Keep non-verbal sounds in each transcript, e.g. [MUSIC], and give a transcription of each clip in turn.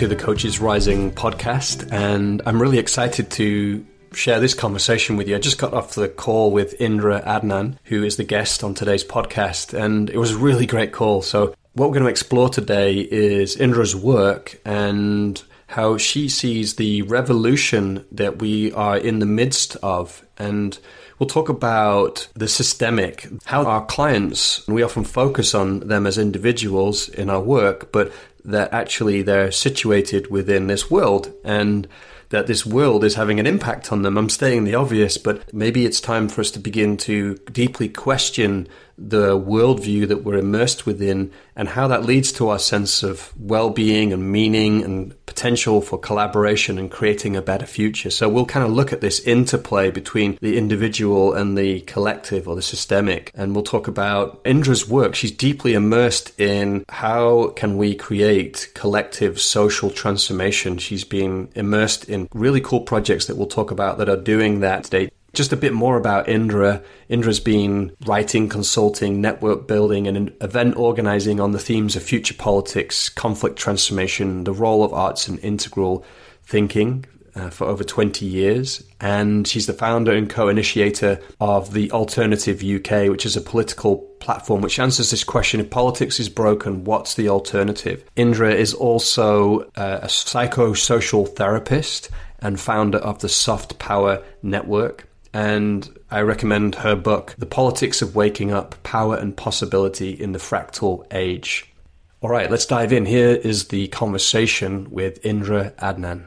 to the Coaches Rising podcast. And I'm really excited to share this conversation with you. I just got off the call with Indra Adnan, who is the guest on today's podcast, and it was a really great call. So, what we're going to explore today is Indra's work and how she sees the revolution that we are in the midst of. And we'll talk about the systemic, how our clients, we often focus on them as individuals in our work, but that actually they're situated within this world and that this world is having an impact on them. I'm stating the obvious, but maybe it's time for us to begin to deeply question the worldview that we're immersed within and how that leads to our sense of well being and meaning and potential for collaboration and creating a better future. So we'll kind of look at this interplay between the individual and the collective or the systemic. And we'll talk about Indra's work. She's deeply immersed in how can we create collective social transformation. She's been immersed in really cool projects that we'll talk about that are doing that today just a bit more about Indra. Indra's been writing, consulting, network building, and event organizing on the themes of future politics, conflict transformation, the role of arts, and integral thinking uh, for over 20 years. And she's the founder and co initiator of the Alternative UK, which is a political platform which answers this question if politics is broken, what's the alternative? Indra is also uh, a psychosocial therapist and founder of the Soft Power Network and I recommend her book, The Politics of Waking Up Power and Possibility in the Fractal Age. All right, let's dive in. Here is the conversation with Indra Adnan.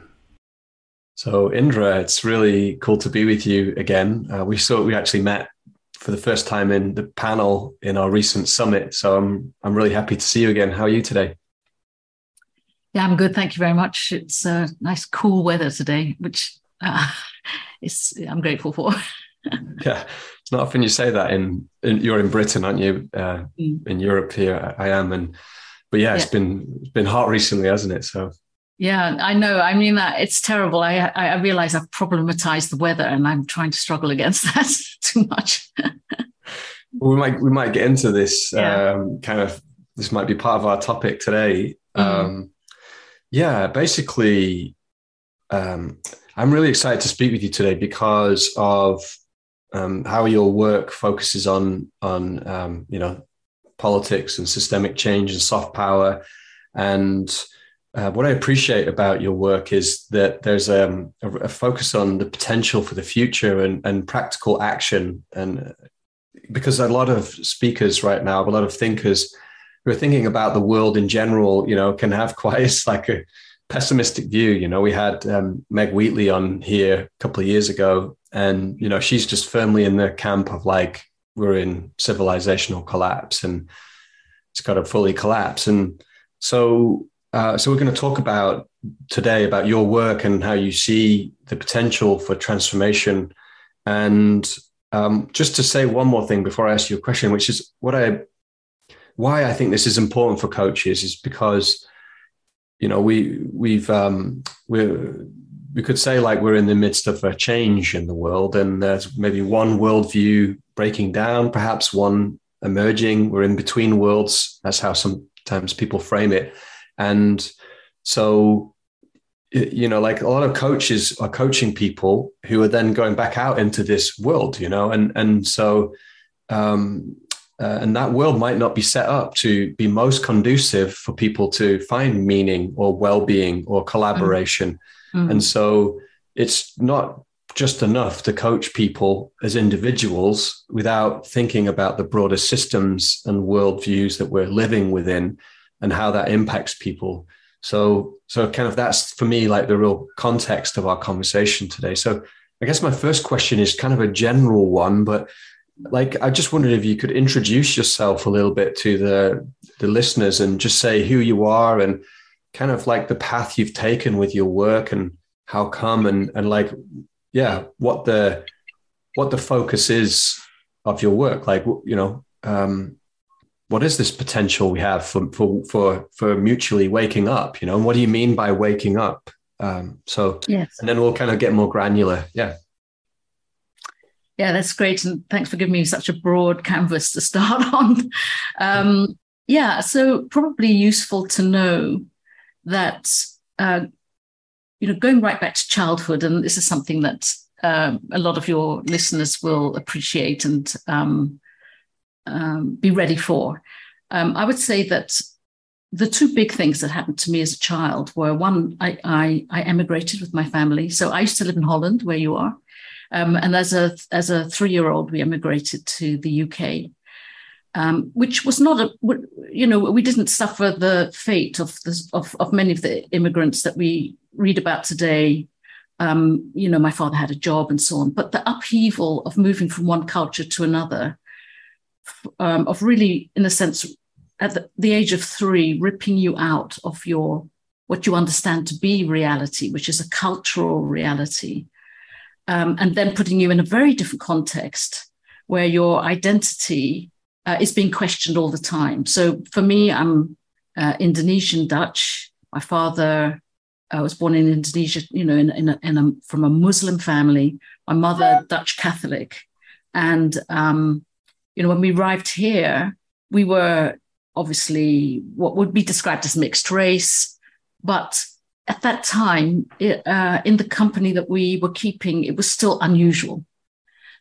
So, Indra, it's really cool to be with you again. Uh, we saw we actually met for the first time in the panel in our recent summit. So, I'm I'm really happy to see you again. How are you today? Yeah, I'm good. Thank you very much. It's a nice, cool weather today, which uh, [LAUGHS] it's I'm grateful for. [LAUGHS] yeah, it's not often you say that. In, in you're in Britain, aren't you? Uh, mm. In Europe, here I am, and but yeah, it's yeah. been it's been hot recently, hasn't it? So yeah, I know. I mean, that it's terrible. I I realize I've problematized the weather, and I'm trying to struggle against [LAUGHS] that too much. we might we might get into this yeah. um, kind of. This might be part of our topic today. Mm. Um, yeah, basically, um, I'm really excited to speak with you today because of um, how your work focuses on on um, you know politics and systemic change and soft power. And uh, what I appreciate about your work is that there's um, a, a, focus on the potential for the future and, and practical action. And because a lot of speakers right now, a lot of thinkers who are thinking about the world in general, you know, can have [LAUGHS] quite like a pessimistic view. You know, we had um, Meg Wheatley on here a couple of years ago, and you know, she's just firmly in the camp of like we're in civilizational collapse and it's got to fully collapse. And so, uh, so we're going to talk about today about your work and how you see the potential for transformation. And um, just to say one more thing before I ask you a question, which is what I, why I think this is important for coaches is because you know, we we've um, we we could say like we're in the midst of a change in the world, and there's maybe one worldview breaking down, perhaps one emerging. We're in between worlds. That's how sometimes people frame it, and so you know, like a lot of coaches are coaching people who are then going back out into this world, you know, and and so um, uh, and that world might not be set up to be most conducive for people to find meaning or well-being or collaboration. Mm-hmm. and so it's not just enough to coach people as individuals without thinking about the broader systems and worldviews that we're living within and how that impacts people. So so kind of that's for me like the real context of our conversation today. So i guess my first question is kind of a general one but like I just wondered if you could introduce yourself a little bit to the the listeners and just say who you are and kind of like the path you've taken with your work and how come and and like yeah what the what the focus is of your work. Like you know um what is this potential we have for for for for mutually waking up you know and what do you mean by waking up? Um so yes. and then we'll kind of get more granular. Yeah yeah, that's great. And thanks for giving me such a broad canvas to [LAUGHS] start on. Um, yeah, so probably useful to know that uh, you know going right back to childhood, and this is something that uh, a lot of your listeners will appreciate and um, um, be ready for. Um, I would say that the two big things that happened to me as a child were one, I, I, I emigrated with my family. So I used to live in Holland, where you are. Um, and as a as a three year old, we emigrated to the UK, um, which was not a you know we didn't suffer the fate of, the, of of many of the immigrants that we read about today. Um, you know, my father had a job and so on, but the upheaval of moving from one culture to another, um, of really, in a sense, at the, the age of three, ripping you out of your what you understand to be reality, which is a cultural reality, um, and then putting you in a very different context where your identity uh, is being questioned all the time. So for me, I'm uh, Indonesian Dutch. My father uh, was born in Indonesia, you know, in, in, a, in a, from a Muslim family. My mother Dutch Catholic, and um, you know, when we arrived here, we were obviously what would be described as mixed race, but at that time, uh, in the company that we were keeping, it was still unusual.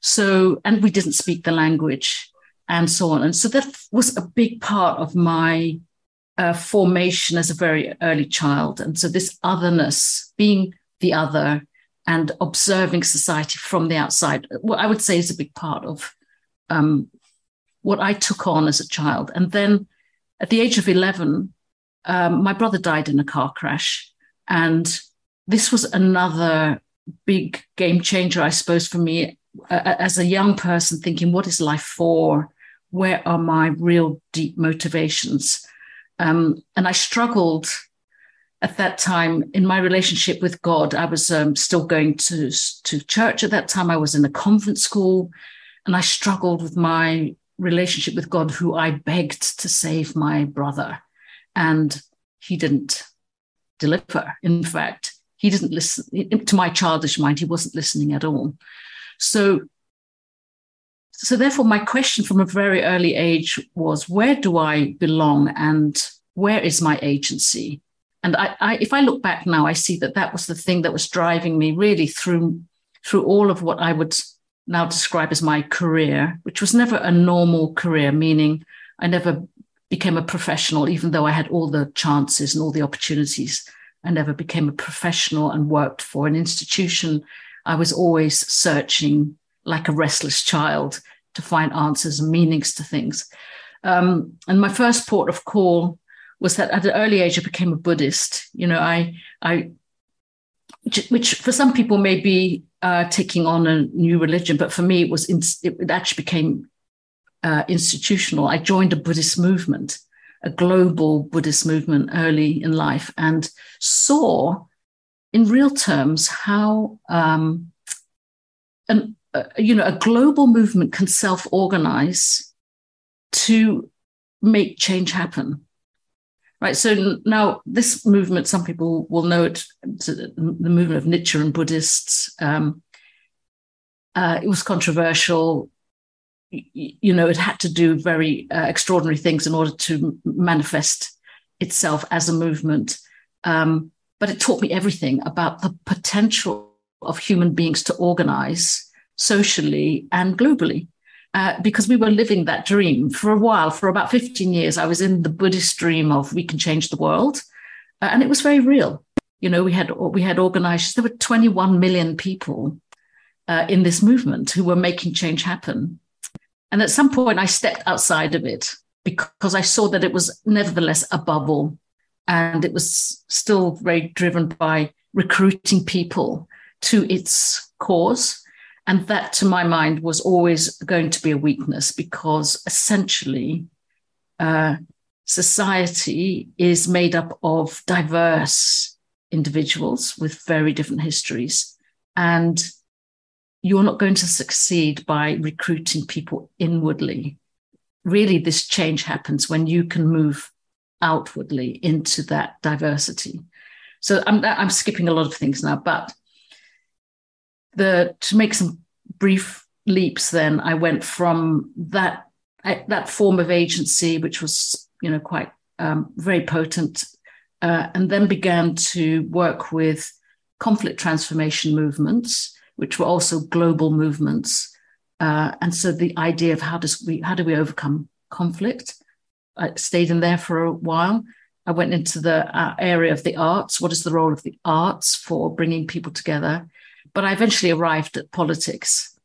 So, and we didn't speak the language and so on. And so that was a big part of my uh, formation as a very early child. And so this otherness, being the other and observing society from the outside, what I would say is a big part of um, what I took on as a child. And then at the age of 11, um, my brother died in a car crash. And this was another big game changer, I suppose, for me uh, as a young person thinking, what is life for? Where are my real deep motivations? Um, and I struggled at that time in my relationship with God. I was um, still going to, to church at that time. I was in a convent school and I struggled with my relationship with God, who I begged to save my brother. And he didn't deliver. In fact, he didn't listen to my childish mind. He wasn't listening at all. So, so therefore, my question from a very early age was, where do I belong, and where is my agency? And I, I, if I look back now, I see that that was the thing that was driving me really through through all of what I would now describe as my career, which was never a normal career, meaning I never became a professional, even though I had all the chances and all the opportunities. I never became a professional and worked for an institution. I was always searching like a restless child to find answers and meanings to things. Um, and my first port of call was that at an early age I became a Buddhist. You know, I, I, which for some people may be uh, taking on a new religion, but for me it was it actually became uh, institutional. I joined a Buddhist movement, a global Buddhist movement early in life, and saw in real terms how um, an, uh, you know a global movement can self-organize to make change happen. Right. So now this movement, some people will know it, the movement of Nichiren Buddhists. Um, uh, it was controversial you know, it had to do very uh, extraordinary things in order to manifest itself as a movement. Um, but it taught me everything about the potential of human beings to organize socially and globally. Uh, because we were living that dream for a while, for about 15 years. I was in the Buddhist dream of we can change the world. Uh, and it was very real. You know, we had we had organized, there were 21 million people uh, in this movement who were making change happen. And at some point, I stepped outside of it because I saw that it was nevertheless a bubble and it was still very driven by recruiting people to its cause. And that, to my mind, was always going to be a weakness because essentially, uh, society is made up of diverse individuals with very different histories. And you're not going to succeed by recruiting people inwardly. Really, this change happens when you can move outwardly into that diversity. So I'm, I'm skipping a lot of things now, but the to make some brief leaps, then I went from that that form of agency, which was you know quite um, very potent, uh, and then began to work with conflict transformation movements, which were also global movements. Uh, and so the idea of how does we how do we overcome conflict? I stayed in there for a while. I went into the uh, area of the arts. What is the role of the arts for bringing people together? But I eventually arrived at politics.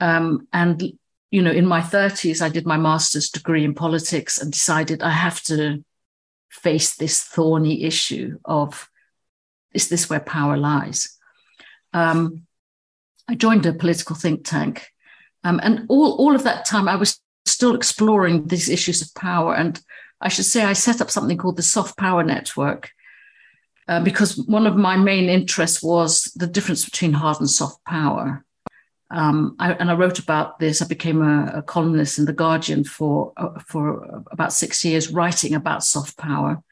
Um, and, you know, in my 30s, I did my master's degree in politics and decided I have to face this thorny issue of is this where power lies? Um, I joined a political think tank. Um, and all, all of that time, I was still exploring these issues of power. And I should say, I set up something called the Soft Power Network uh, because one of my main interests was the difference between hard and soft power. Um, I, and I wrote about this. I became a, a columnist in the Guardian for uh, for about six years, writing about soft power.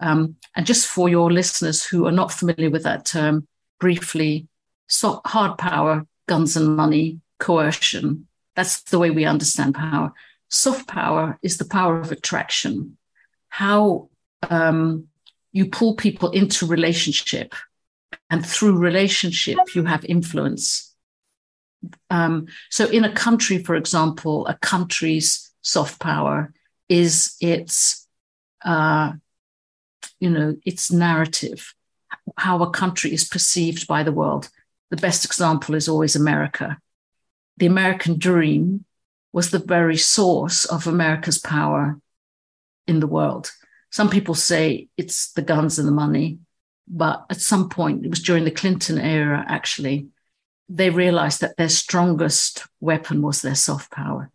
Um, and just for your listeners who are not familiar with that term, briefly, soft, hard power, guns and money, coercion. That's the way we understand power. Soft power is the power of attraction, how um, you pull people into relationship, and through relationship, you have influence. Um, so, in a country, for example, a country's soft power is its, uh, you know, its narrative, how a country is perceived by the world. The best example is always America. The American dream was the very source of America's power in the world. Some people say it's the guns and the money, but at some point, it was during the Clinton era, actually, they realized that their strongest weapon was their soft power,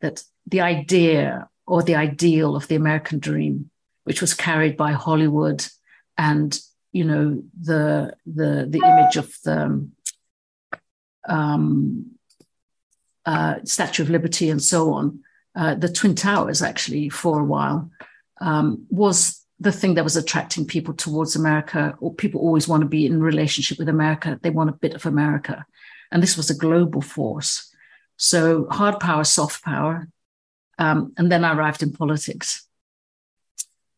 that the idea or the ideal of the American dream, which was carried by Hollywood and you know the the the image of the um, uh, Statue of Liberty and so on, uh, the Twin Towers actually for a while um, was the thing that was attracting people towards America. Or people always want to be in relationship with America; they want a bit of America, and this was a global force. So hard power, soft power, um, and then I arrived in politics.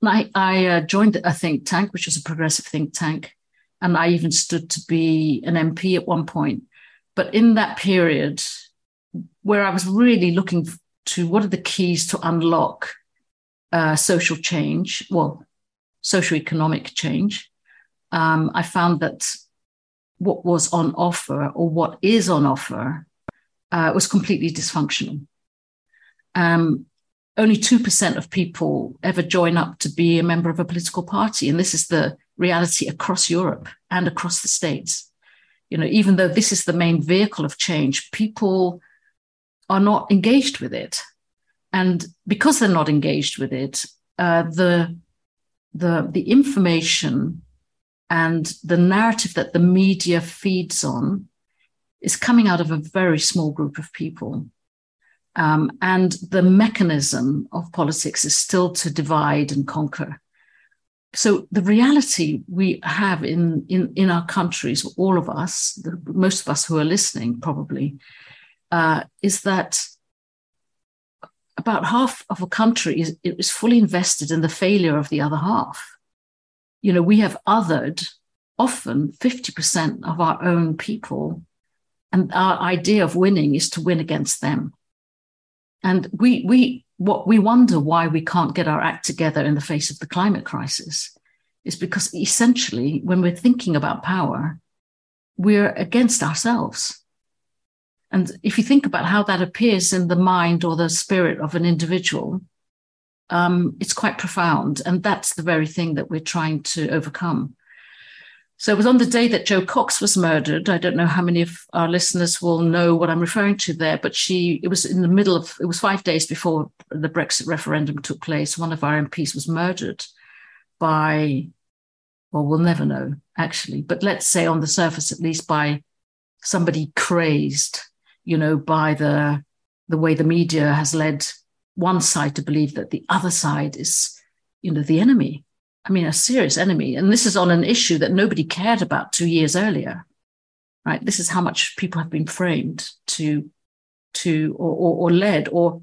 I, I uh, joined a think tank, which was a progressive think tank, and I even stood to be an MP at one point. But in that period, where I was really looking to what are the keys to unlock uh, social change, well, social economic change, um, I found that what was on offer or what is on offer uh, was completely dysfunctional. Um, only 2% of people ever join up to be a member of a political party. And this is the reality across Europe and across the States. You know, even though this is the main vehicle of change, people are not engaged with it. And because they're not engaged with it, uh, the, the, the information and the narrative that the media feeds on is coming out of a very small group of people. Um, and the mechanism of politics is still to divide and conquer. So the reality we have in, in, in our countries, all of us, the, most of us who are listening probably, uh, is that about half of a country is, is fully invested in the failure of the other half. You know, we have othered often 50% of our own people, and our idea of winning is to win against them. And we, we, what we wonder why we can't get our act together in the face of the climate crisis is because essentially, when we're thinking about power, we're against ourselves. And if you think about how that appears in the mind or the spirit of an individual, um, it's quite profound. And that's the very thing that we're trying to overcome. So it was on the day that Jo Cox was murdered. I don't know how many of our listeners will know what I'm referring to there, but she, it was in the middle of, it was five days before the Brexit referendum took place. One of our MPs was murdered by, well, we'll never know actually, but let's say on the surface, at least by somebody crazed you know, by the the way the media has led one side to believe that the other side is, you know, the enemy. I mean, a serious enemy. And this is on an issue that nobody cared about two years earlier. Right. This is how much people have been framed to to or, or, or led or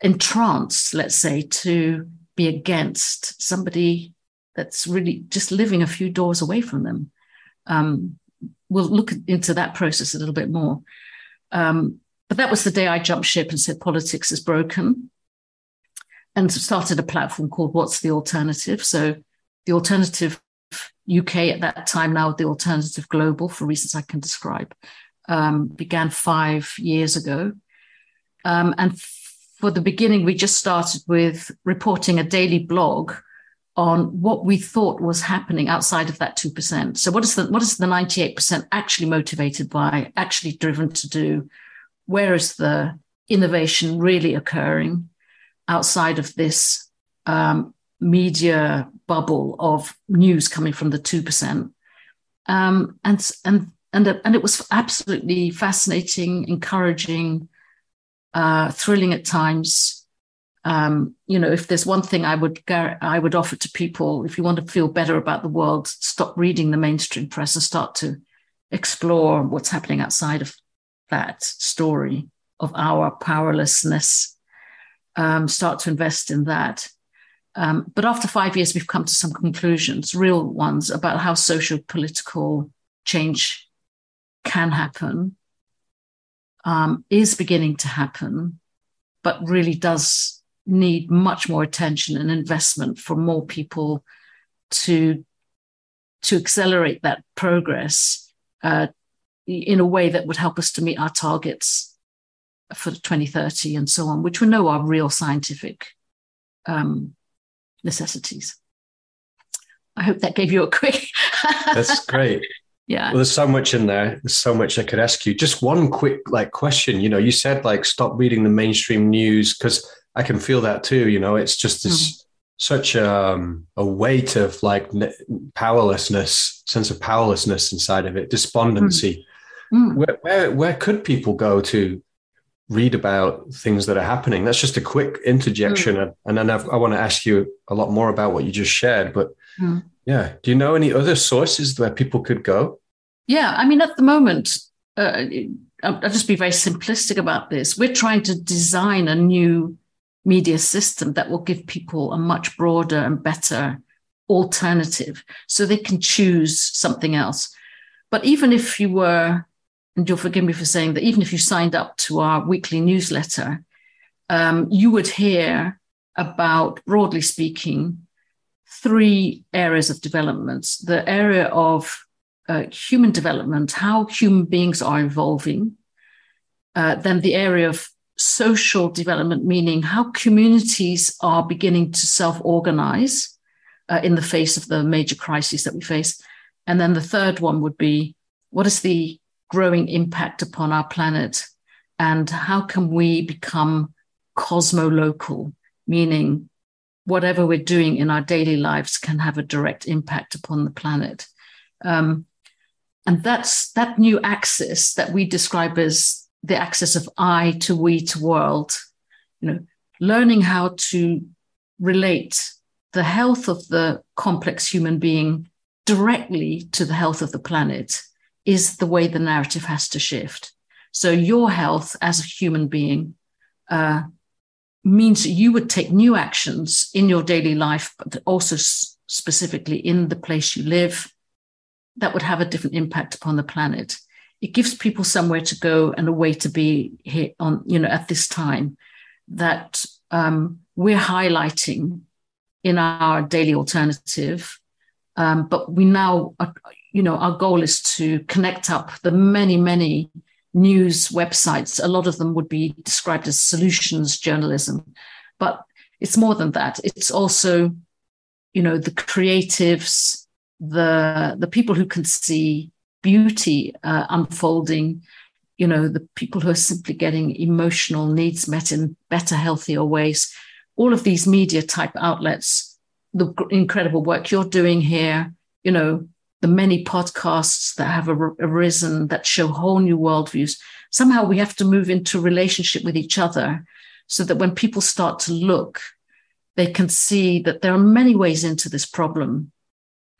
entranced, let's say, to be against somebody that's really just living a few doors away from them. Um, we'll look into that process a little bit more. Um, but that was the day I jumped ship and said politics is broken and started a platform called What's the Alternative? So the Alternative UK at that time, now the Alternative Global, for reasons I can describe, um, began five years ago. Um, and for the beginning, we just started with reporting a daily blog on what we thought was happening outside of that 2%. So what is the what is the 98% actually motivated by, actually driven to do? Where is the innovation really occurring outside of this um, media bubble of news coming from the 2%? Um, and and and and it was absolutely fascinating, encouraging, uh, thrilling at times um, you know, if there's one thing I would I would offer to people, if you want to feel better about the world, stop reading the mainstream press and start to explore what's happening outside of that story of our powerlessness. Um, start to invest in that. Um, but after five years, we've come to some conclusions, real ones, about how social political change can happen, um, is beginning to happen, but really does need much more attention and investment from more people to to accelerate that progress uh, in a way that would help us to meet our targets for 2030 and so on, which we know are real scientific um, necessities. I hope that gave you a quick. [LAUGHS] That's great. Yeah. Well, there's so much in there. There's so much I could ask you. Just one quick like question. You know, you said like stop reading the mainstream news because I can feel that too. You know, it's just this mm. such a, um, a weight of like powerlessness, sense of powerlessness inside of it, despondency. Mm. Mm. Where, where where could people go to read about things that are happening? That's just a quick interjection, mm. and then I've, i want to ask you a lot more about what you just shared. But mm. yeah, do you know any other sources where people could go? Yeah, I mean, at the moment. Uh, I'll just be very simplistic about this. We're trying to design a new media system that will give people a much broader and better alternative so they can choose something else. But even if you were, and you'll forgive me for saying that, even if you signed up to our weekly newsletter, um, you would hear about, broadly speaking, three areas of development the area of uh, human development, how human beings are evolving, uh, then the area of social development, meaning how communities are beginning to self organize uh, in the face of the major crises that we face. And then the third one would be what is the growing impact upon our planet? And how can we become cosmo-local, meaning whatever we're doing in our daily lives can have a direct impact upon the planet? Um, and that's that new axis that we describe as the access of I to we to world, you know, learning how to relate the health of the complex human being directly to the health of the planet is the way the narrative has to shift. So your health as a human being uh, means you would take new actions in your daily life, but also s- specifically in the place you live that would have a different impact upon the planet it gives people somewhere to go and a way to be here on you know at this time that um, we're highlighting in our daily alternative um, but we now uh, you know our goal is to connect up the many many news websites. A lot of them would be described as solutions journalism. But it's more than that. It's also you know the creatives the the people who can see beauty uh, unfolding you know the people who are simply getting emotional needs met in better healthier ways. All of these media type outlets the incredible work you're doing here you know the many podcasts that have arisen that show whole new worldviews somehow we have to move into relationship with each other so that when people start to look they can see that there are many ways into this problem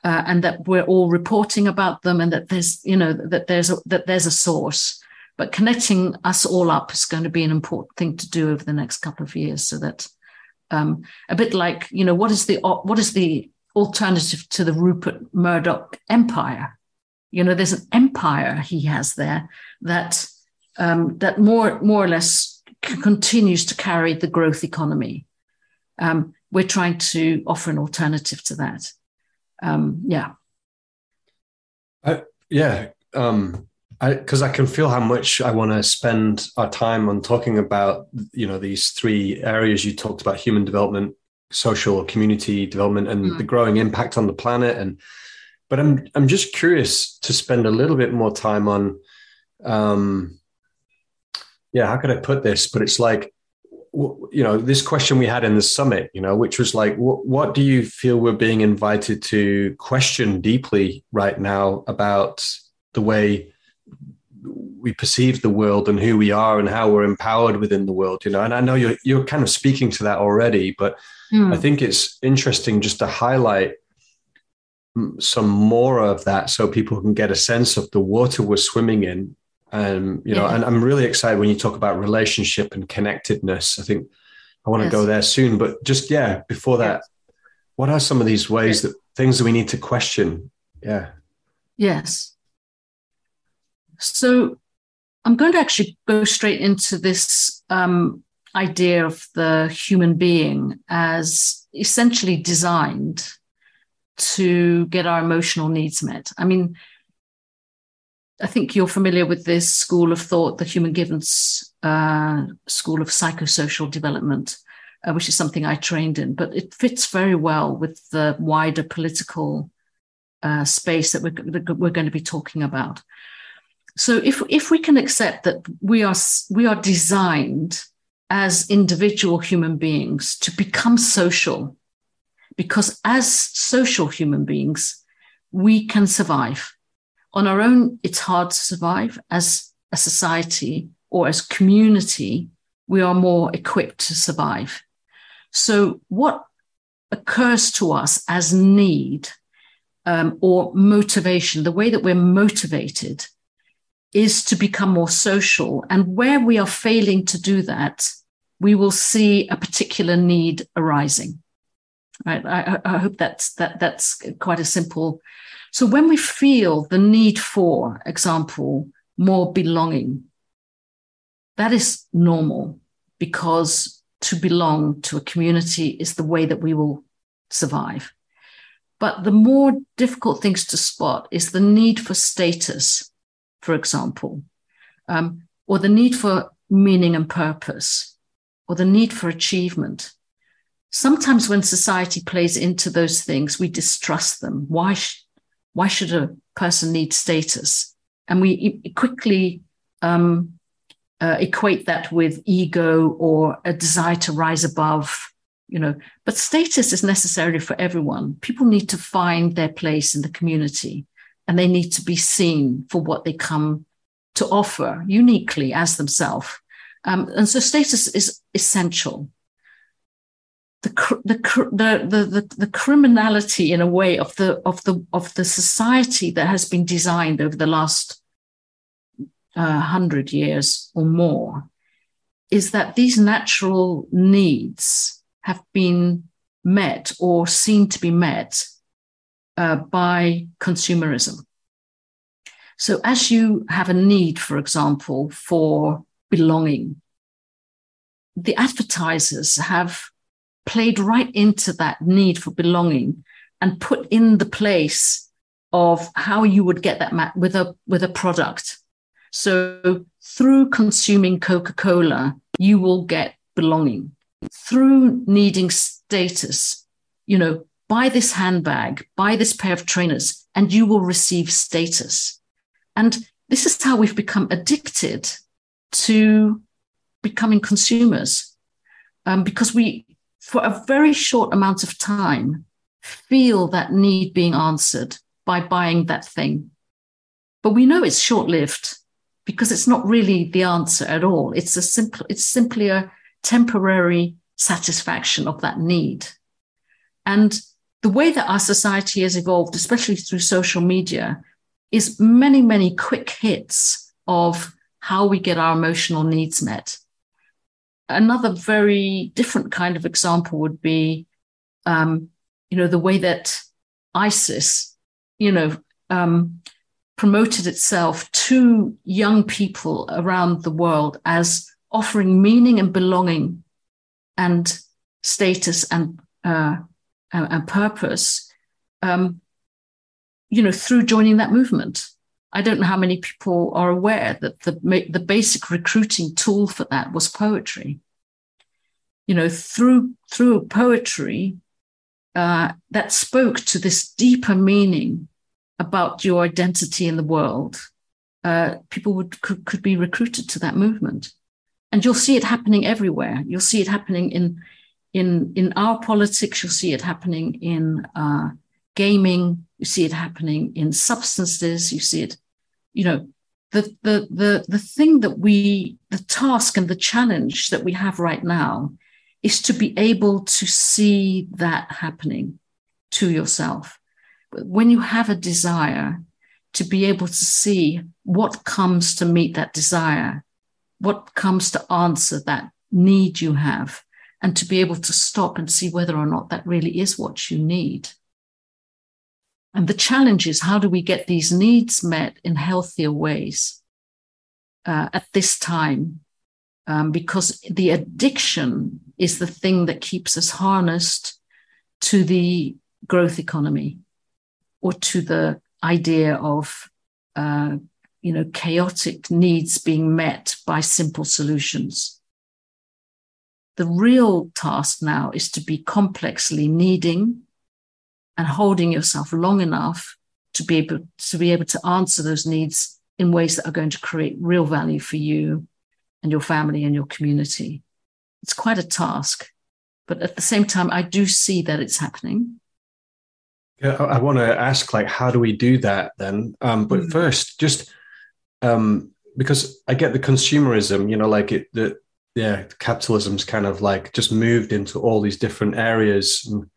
uh, and that we're all reporting about them and that there's you know that there's a, that there's a source. But connecting us all up is going to be an important thing to do over the next couple of years so that um, a bit like you know what is the what is the alternative to the Rupert Murdoch empire. You know, there's an empire he has there that um, that more more or less c- continues to carry the growth economy. Um, we're trying to offer an alternative to that. Um, yeah. I, yeah. Um, because I, I, can feel how much I want to spend our time on talking about, you know, these three areas you talked about: human development, social community development, and mm. the growing impact on the planet. And but I'm I'm just curious to spend a little bit more time on, um, yeah, how could I put this? But it's like, you know, this question we had in the summit, you know, which was like, what, what do you feel we're being invited to question deeply right now about the way we perceive the world and who we are and how we're empowered within the world, you know? And I know you're, you're kind of speaking to that already, but mm. I think it's interesting just to highlight some more of that so people can get a sense of the water we're swimming in um, you know, yeah. and I'm really excited when you talk about relationship and connectedness. I think I want to yes. go there soon, but just yeah, before that, what are some of these ways that things that we need to question? Yeah. Yes. So I'm going to actually go straight into this um, idea of the human being as essentially designed to get our emotional needs met. I mean, I think you're familiar with this school of thought, the Human Givens uh, School of Psychosocial Development, uh, which is something I trained in, but it fits very well with the wider political uh, space that we're, that we're going to be talking about. So if, if we can accept that we are, we are designed as individual human beings to become social, because as social human beings, we can survive on our own, it's hard to survive. As a society or as community, we are more equipped to survive. So, what occurs to us as need um, or motivation, the way that we're motivated, is to become more social. And where we are failing to do that, we will see a particular need arising. Right. I, I hope that's that that's quite a simple so when we feel the need for, example, more belonging, that is normal because to belong to a community is the way that we will survive. But the more difficult things to spot is the need for status, for example, um, or the need for meaning and purpose, or the need for achievement. Sometimes when society plays into those things, we distrust them. Why, sh- why should a person need status? And we quickly um, uh, equate that with ego or a desire to rise above, you know. But status is necessary for everyone. People need to find their place in the community and they need to be seen for what they come to offer uniquely as themselves. Um, and so status is essential the, the, the, the, the criminality in a way of the, of the, of the society that has been designed over the last uh, hundred years or more is that these natural needs have been met or seen to be met uh, by consumerism. So, as you have a need, for example, for belonging, the advertisers have played right into that need for belonging and put in the place of how you would get that with a with a product. So through consuming Coca-Cola, you will get belonging. Through needing status, you know, buy this handbag, buy this pair of trainers, and you will receive status. And this is how we've become addicted to becoming consumers um, because we for a very short amount of time, feel that need being answered by buying that thing. But we know it's short lived because it's not really the answer at all. It's a simple, it's simply a temporary satisfaction of that need. And the way that our society has evolved, especially through social media, is many, many quick hits of how we get our emotional needs met. Another very different kind of example would be um, you know, the way that ISIS, you know, um, promoted itself to young people around the world as offering meaning and belonging and status and uh, and, and, purpose, um, you know, through joining that movement. I don't know how many people are aware that the the basic recruiting tool for that was poetry. You know, through through poetry, uh, that spoke to this deeper meaning about your identity in the world, uh, people would could, could be recruited to that movement, and you'll see it happening everywhere. You'll see it happening in in in our politics. You'll see it happening in uh, gaming. You see it happening in substances. You see it, you know, the the the the thing that we the task and the challenge that we have right now is to be able to see that happening to yourself when you have a desire, to be able to see what comes to meet that desire, what comes to answer that need you have, and to be able to stop and see whether or not that really is what you need. And the challenge is how do we get these needs met in healthier ways uh, at this time? Um, because the addiction is the thing that keeps us harnessed to the growth economy or to the idea of uh, you know chaotic needs being met by simple solutions the real task now is to be complexly needing and holding yourself long enough to be able to be able to answer those needs in ways that are going to create real value for you and your family and your community it's quite a task but at the same time i do see that it's happening yeah, I want to ask, like, how do we do that then? Um, but mm. first, just um, because I get the consumerism, you know, like it, the yeah, capitalism's kind of like just moved into all these different areas, and,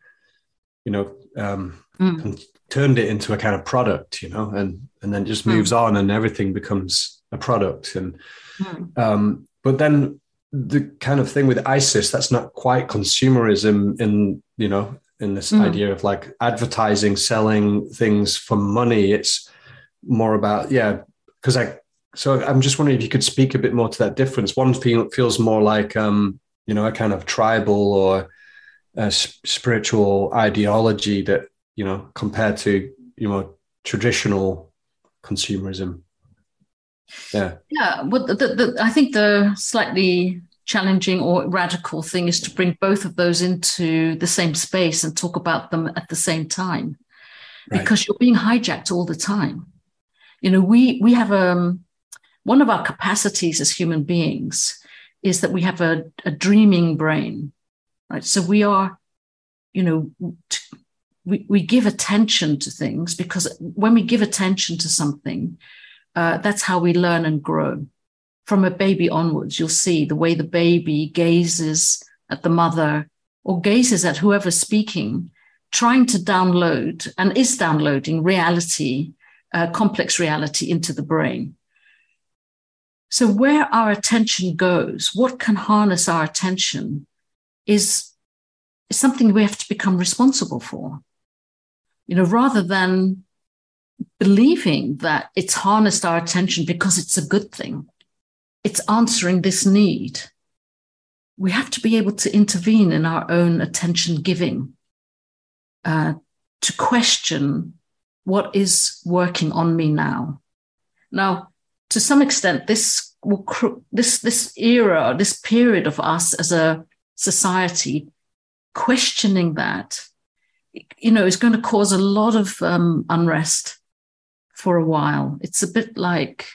you know, um, mm. and turned it into a kind of product, you know, and and then just moves mm. on, and everything becomes a product, and mm. um, but then the kind of thing with ISIS, that's not quite consumerism in you know in this mm. idea of like advertising, selling things for money. It's more about, yeah, because I, so I'm just wondering if you could speak a bit more to that difference. One feel, feels more like, um, you know, a kind of tribal or a spiritual ideology that, you know, compared to, you know, traditional consumerism. Yeah. Yeah. Well, the, the, I think the slightly challenging or radical thing is to bring both of those into the same space and talk about them at the same time right. because you're being hijacked all the time you know we we have um one of our capacities as human beings is that we have a, a dreaming brain right so we are you know we, we give attention to things because when we give attention to something uh, that's how we learn and grow from a baby onwards, you'll see the way the baby gazes at the mother or gazes at whoever's speaking, trying to download and is downloading reality, uh, complex reality into the brain. So, where our attention goes, what can harness our attention is, is something we have to become responsible for. You know, rather than believing that it's harnessed our attention because it's a good thing it's answering this need. We have to be able to intervene in our own attention giving, uh, to question what is working on me now. Now, to some extent, this will this this era, this period of us as a society questioning that, you know, is going to cause a lot of um, unrest for a while. It's a bit like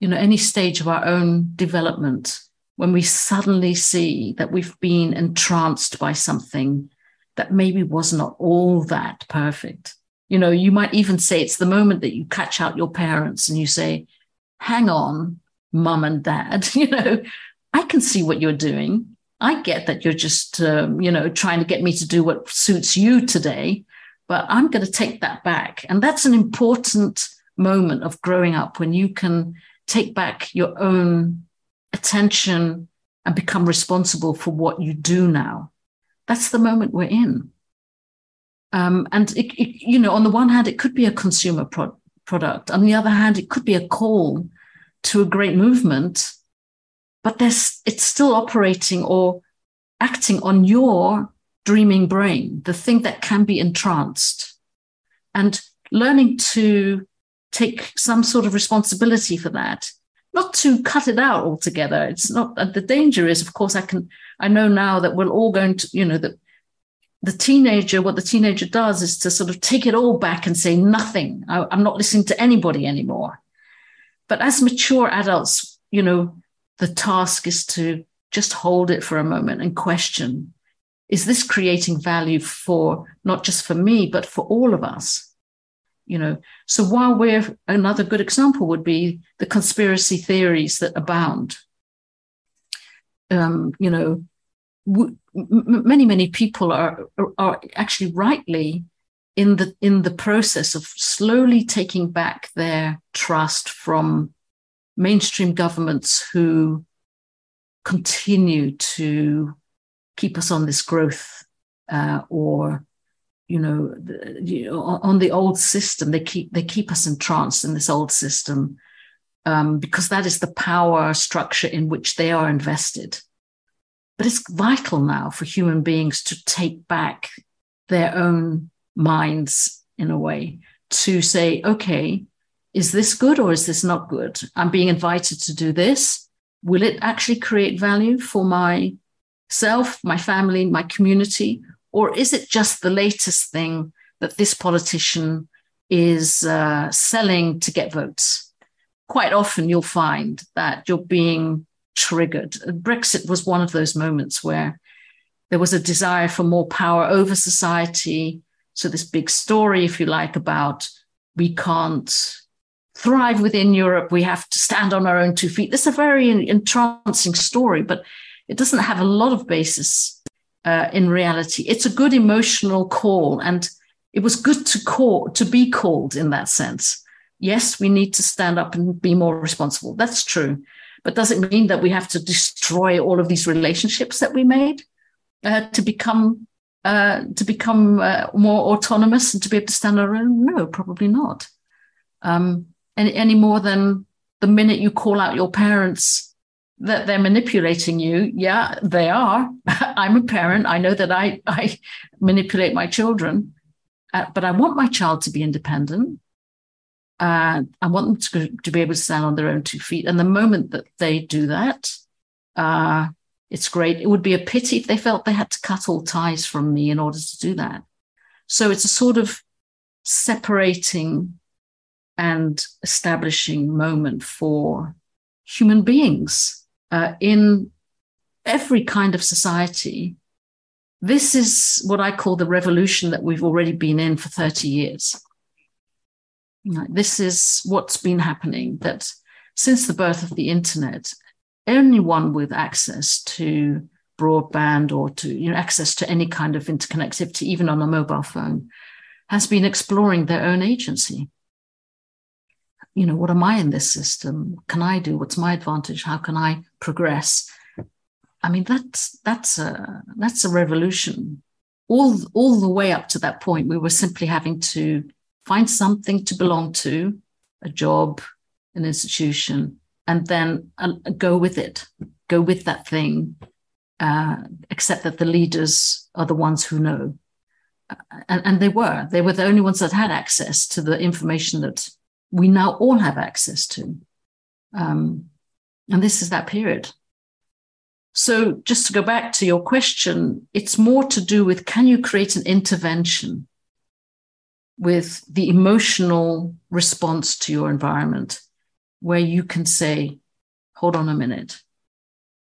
you know, any stage of our own development, when we suddenly see that we've been entranced by something that maybe was not all that perfect. You know, you might even say it's the moment that you catch out your parents and you say, hang on, mum and dad, [LAUGHS] you know, I can see what you're doing. I get that you're just, um, you know, trying to get me to do what suits you today, but I'm going to take that back. And that's an important moment of growing up when you can take back your own attention and become responsible for what you do now. That's the moment we're in. Um, and it, it, you know, on the one hand, it could be a consumer pro- product. On the other hand, it could be a call to a great movement, but there's it's still operating or acting on your dreaming brain, the thing that can be entranced, and learning to take some sort of responsibility for that not to cut it out altogether it's not the danger is of course i can i know now that we're all going to you know that the teenager, what the teenager does is to sort of take it all back and say nothing. I, I'm not listening to anybody anymore. But as mature adults, you know, the task is to just hold it for a moment and question is this creating value for not just for me, but for all of us? You know, so while we're another good example would be the conspiracy theories that abound. Um, you know, many many people are are actually rightly in the in the process of slowly taking back their trust from mainstream governments who continue to keep us on this growth uh, or you know, the, you know, on the old system. They keep they keep us entranced in this old system um, because that is the power structure in which they are invested but it's vital now for human beings to take back their own minds in a way to say, okay, is this good or is this not good? I'm being invited to do this. Will it actually create value for myself, my family, my community? Or is it just the latest thing that this politician is uh, selling to get votes? Quite often you'll find that you're being triggered. Brexit was one of those moments where there was a desire for more power over society. So, this big story, if you like, about we can't thrive within Europe, we have to stand on our own two feet. This is a very entrancing story, but it doesn't have a lot of basis uh, in reality. It's a good emotional call, and it was good to call to be called in that sense. Yes, we need to stand up and be more responsible. That's true. But does it mean that we have to destroy all of these relationships that we made uh, to become uh, to become uh, more autonomous and to be able to stand on our own? No, probably not. Um, any, any more than the minute you call out your parents that they're manipulating you, yeah, they are. [LAUGHS] I'm a parent. I know that I I manipulate my children, uh, but I want my child to be independent. Uh, I want them to, to be able to stand on their own two feet. And the moment that they do that, uh, it's great. It would be a pity if they felt they had to cut all ties from me in order to do that. So it's a sort of separating and establishing moment for human beings uh, in every kind of society. This is what I call the revolution that we've already been in for 30 years. This is what's been happening that since the birth of the internet, anyone with access to broadband or to you know access to any kind of interconnectivity, even on a mobile phone, has been exploring their own agency. You know, what am I in this system? Can I do? What's my advantage? How can I progress? I mean, that's that's a that's a revolution. All all the way up to that point, we were simply having to find something to belong to, a job, an institution, and then uh, go with it, go with that thing, uh, accept that the leaders are the ones who know. Uh, and, and they were. They were the only ones that had access to the information that we now all have access to. Um, and this is that period. So, just to go back to your question, it's more to do with can you create an intervention with the emotional response to your environment, where you can say, hold on a minute,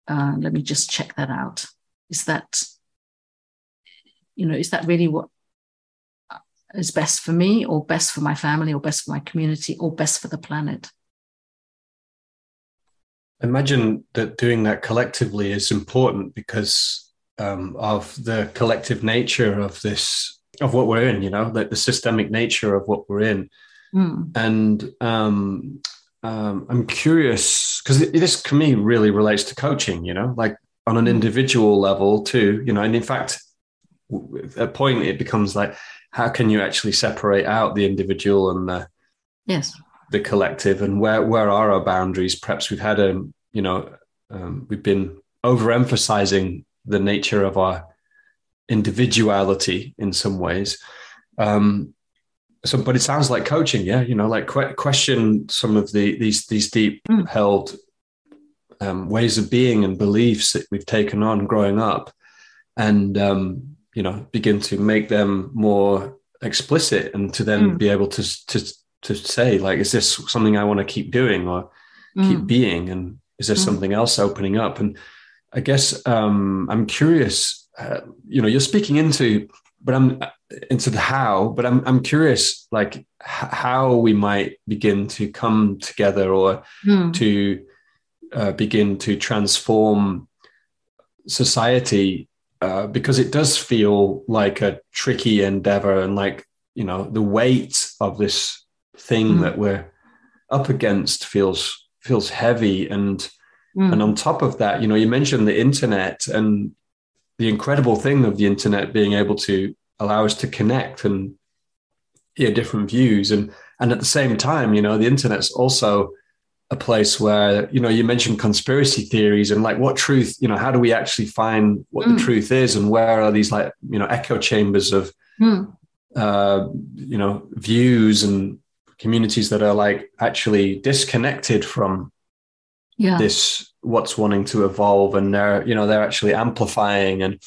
uh, let me just check that out. Is that, you know, is that really what is best for me, or best for my family, or best for my community, or best for the planet? Imagine that doing that collectively is important because um, of the collective nature of this of what we're in, you know, like the systemic nature of what we're in. Mm. And um, um, I'm curious because this, to me, really relates to coaching, you know, like on an hmm. individual level too, you know, and in fact, at a point it becomes like how can you actually separate out the individual and the yes the collective and where where are our boundaries perhaps we've had a you know um, we've been overemphasizing the nature of our individuality in some ways um, so but it sounds like coaching yeah you know like que- question some of the these these deep mm. held um, ways of being and beliefs that we've taken on growing up and um, you know begin to make them more explicit and to then mm. be able to to to say like is this something i want to keep doing or mm. keep being and is there mm. something else opening up and i guess um, i'm curious uh, you know you're speaking into but i'm into the how but i'm i'm curious like h- how we might begin to come together or mm. to uh, begin to transform society uh, because it does feel like a tricky endeavor and like you know the weight of this thing mm. that we're up against feels feels heavy and mm. and on top of that you know you mentioned the internet and the incredible thing of the internet being able to allow us to connect and hear different views and and at the same time you know the internet's also a place where you know you mentioned conspiracy theories and like what truth you know how do we actually find what mm. the truth is and where are these like you know echo chambers of mm. uh, you know views and communities that are like actually disconnected from yeah. this what's wanting to evolve and they're you know they're actually amplifying and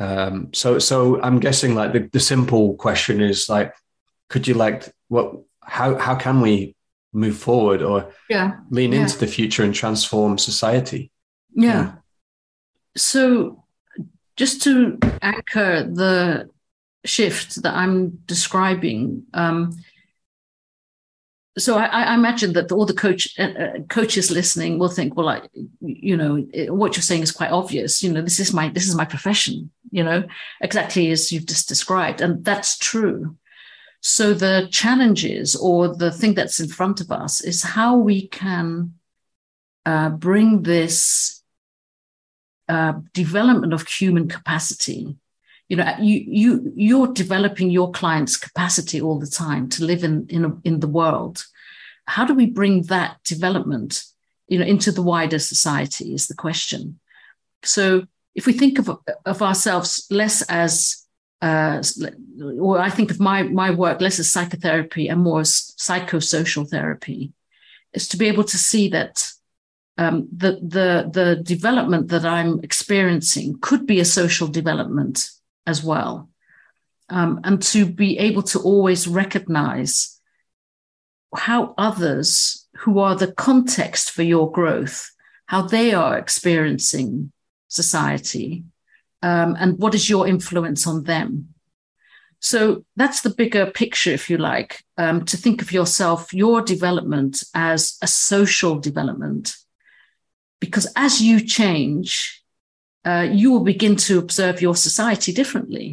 um, so so i'm guessing like the, the simple question is like could you like what how how can we move forward or yeah. lean yeah. into the future and transform society. Yeah. yeah. So just to anchor the shift that I'm describing, um, so I, I, imagine that all the coach uh, uh, coaches listening will think, well, like you know, it, what you're saying is quite obvious. You know, this is my this is my profession. You know, exactly as you've just described, and that's true. So the challenges or the thing that's in front of us is how we can uh, bring this uh, development of human capacity. You know, you you you're developing your client's capacity all the time to live in in a, in the world. How do we bring that development, you know, into the wider society? Is the question. So if we think of of ourselves less as uh, or I think of my my work less as psychotherapy and more as psychosocial therapy, is to be able to see that um, the the the development that I'm experiencing could be a social development as well, um, and to be able to always recognize how others who are the context for your growth, how they are experiencing society um, and what is your influence on them. So that's the bigger picture if you like um, to think of yourself your development as a social development. Because as you change uh, you will begin to observe your society differently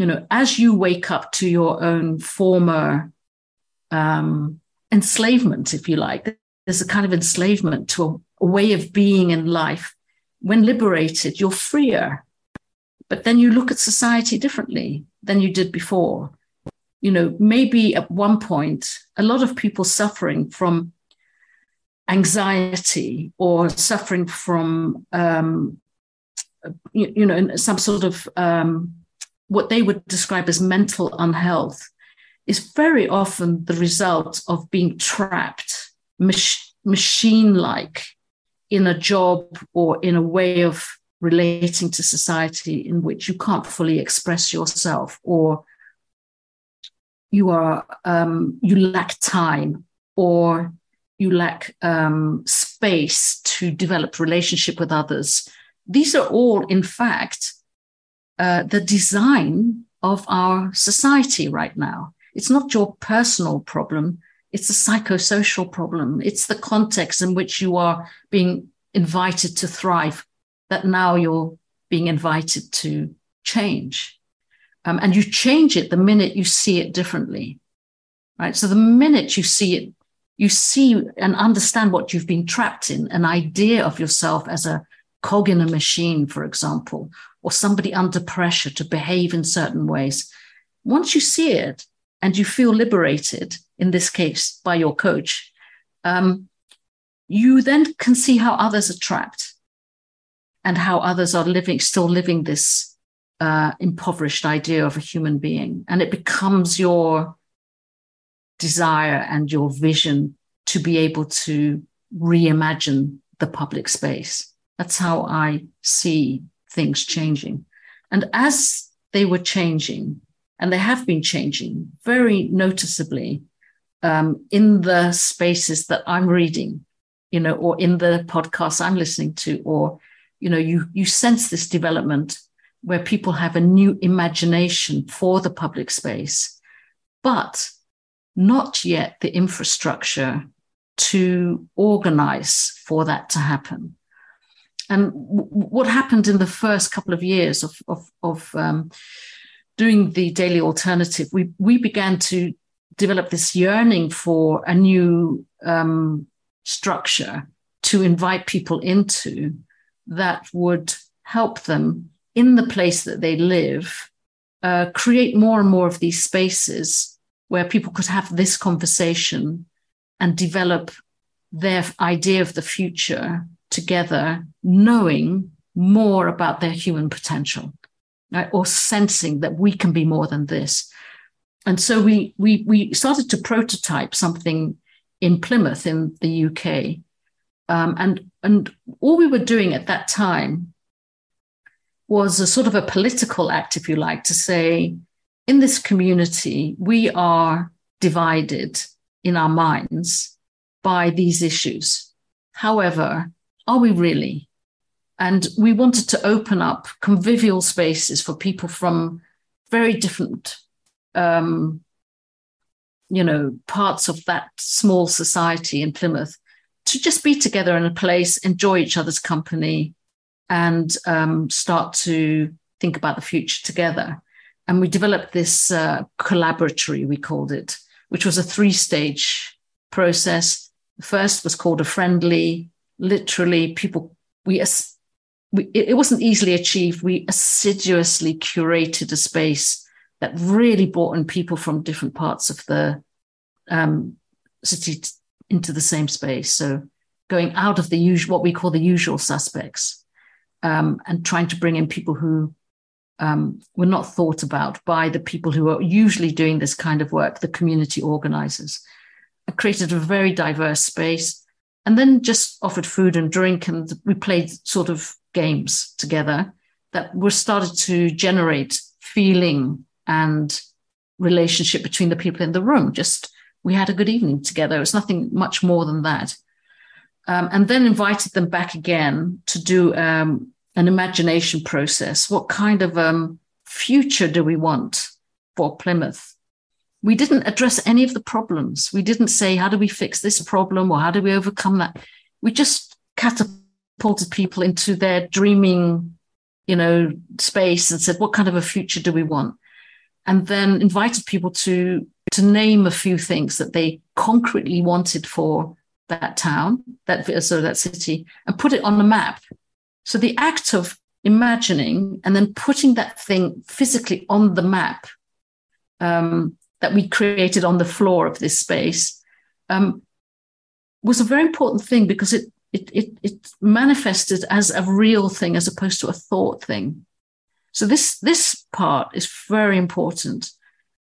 you know as you wake up to your own former um, enslavement if you like there's a kind of enslavement to a, a way of being in life when liberated, you're freer. But then you look at society differently than you did before. You know, maybe at one point, a lot of people suffering from anxiety or suffering from, um, you, you, know, some sort of um, what they would describe as mental unhealth is very often the result of being trapped, mach- machine like in a job or in a way of relating to society in which you can't fully express yourself or you are um, you lack time or you lack um, space to develop relationship with others these are all in fact uh, the design of our society right now it's not your personal problem it's a psychosocial problem. It's the context in which you are being invited to thrive that now you're being invited to change. Um, and you change it the minute you see it differently, right? So the minute you see it, you see and understand what you've been trapped in an idea of yourself as a cog in a machine, for example, or somebody under pressure to behave in certain ways. once you see it and you feel liberated, in this case by your coach, um, you then can see how others are trapped and how others are living, still living this uh, impoverished idea of a human being. And it becomes your desire and your vision to be able to reimagine the public space. That's how I see things changing. And as they were changing, and they have been changing very noticeably um, in the spaces that I'm reading, you know, or in the podcasts I'm listening to, or you know, you you sense this development where people have a new imagination for the public space, but not yet the infrastructure to organize for that to happen. And w- what happened in the first couple of years of, of, of um, doing the daily alternative, we, we began to develop this yearning for a new um, structure to invite people into that would help them in the place that they live uh, create more and more of these spaces where people could have this conversation and develop their idea of the future together, knowing more about their human potential, right? or sensing that we can be more than this. And so we we we started to prototype something in Plymouth in the UK, um, and and all we were doing at that time was a sort of a political act, if you like, to say in this community we are divided in our minds by these issues. However, are we really? And we wanted to open up convivial spaces for people from very different, um, you know, parts of that small society in Plymouth to just be together in a place, enjoy each other's company, and um, start to think about the future together. And we developed this uh, collaboratory, we called it, which was a three stage process. The first was called a friendly, literally, people, we, we, it wasn't easily achieved. We assiduously curated a space that really brought in people from different parts of the um, city t- into the same space. So going out of the usual, what we call the usual suspects, um, and trying to bring in people who um, were not thought about by the people who are usually doing this kind of work, the community organizers. I created a very diverse space and then just offered food and drink. And we played sort of games together that were started to generate feeling and relationship between the people in the room. Just we had a good evening together. It was nothing much more than that. Um, and then invited them back again to do um, an imagination process. What kind of um, future do we want for Plymouth? We didn't address any of the problems. We didn't say, how do we fix this problem or how do we overcome that? We just catapulted people into their dreaming, you know, space and said, what kind of a future do we want? And then invited people to to name a few things that they concretely wanted for that town, that so that city, and put it on the map so the act of imagining and then putting that thing physically on the map um, that we created on the floor of this space um, was a very important thing because it, it, it, it manifested as a real thing as opposed to a thought thing. So this, this part is very important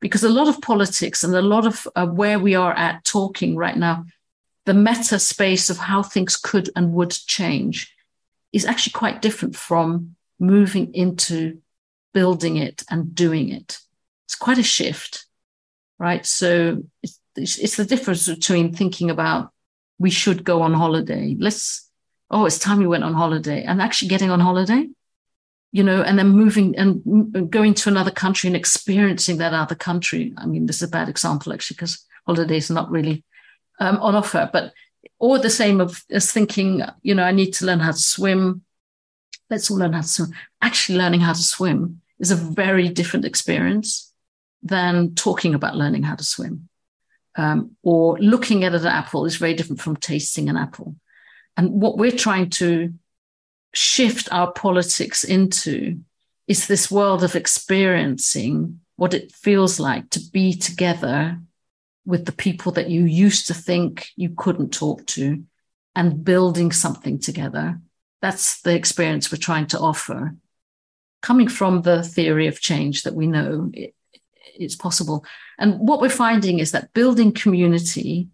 because a lot of politics and a lot of uh, where we are at talking right now, the meta space of how things could and would change is actually quite different from moving into building it and doing it. It's quite a shift, right? So it's, it's the difference between thinking about we should go on holiday. Let's, oh, it's time we went on holiday and actually getting on holiday, you know, and then moving and going to another country and experiencing that other country. I mean, this is a bad example actually, because holidays are not really um, on offer, but or the same of as thinking, you know, I need to learn how to swim. Let's all learn how to swim. Actually, learning how to swim is a very different experience than talking about learning how to swim. Um, or looking at an apple is very different from tasting an apple. And what we're trying to shift our politics into is this world of experiencing what it feels like to be together with the people that you used to think you couldn't talk to and building something together. That's the experience we're trying to offer. Coming from the theory of change that we know it, it's possible. And what we're finding is that building community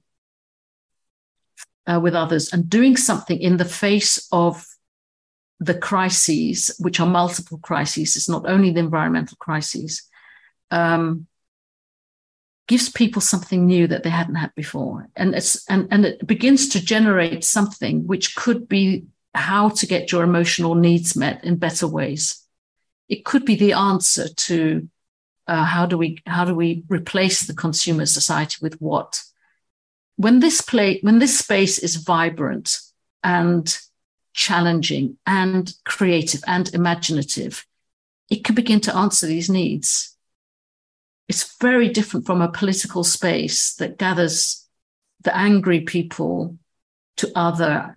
uh, with others and doing something in the face of the crises, which are multiple crises, it's not only the environmental crises, um, gives people something new that they hadn't had before. And it's and, and it begins to generate something which could be how to get your emotional needs met in better ways. It could be the answer to uh, how do we how do we replace the consumer society with what? When this play when this space is vibrant and challenging and creative and imaginative, it can begin to answer these needs. It's very different from a political space that gathers the angry people to other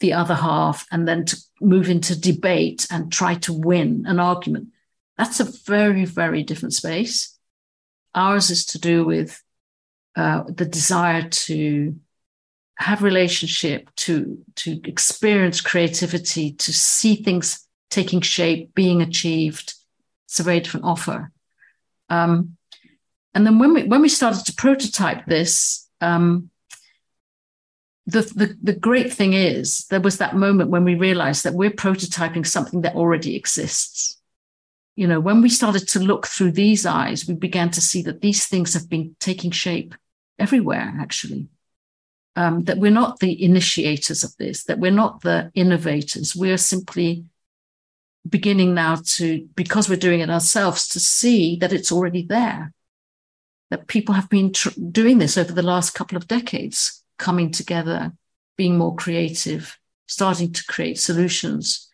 the other half and then to move into debate and try to win an argument that's a very, very different space. Ours is to do with uh, the desire to have relationship, to to experience creativity, to see things taking shape, being achieved. It's a very different offer. Um, and then when we when we started to prototype this, um, the, the the great thing is there was that moment when we realized that we're prototyping something that already exists you know, when we started to look through these eyes, we began to see that these things have been taking shape everywhere, actually. Um, that we're not the initiators of this, that we're not the innovators. We're simply beginning now to, because we're doing it ourselves, to see that it's already there. That people have been tr- doing this over the last couple of decades, coming together, being more creative, starting to create solutions.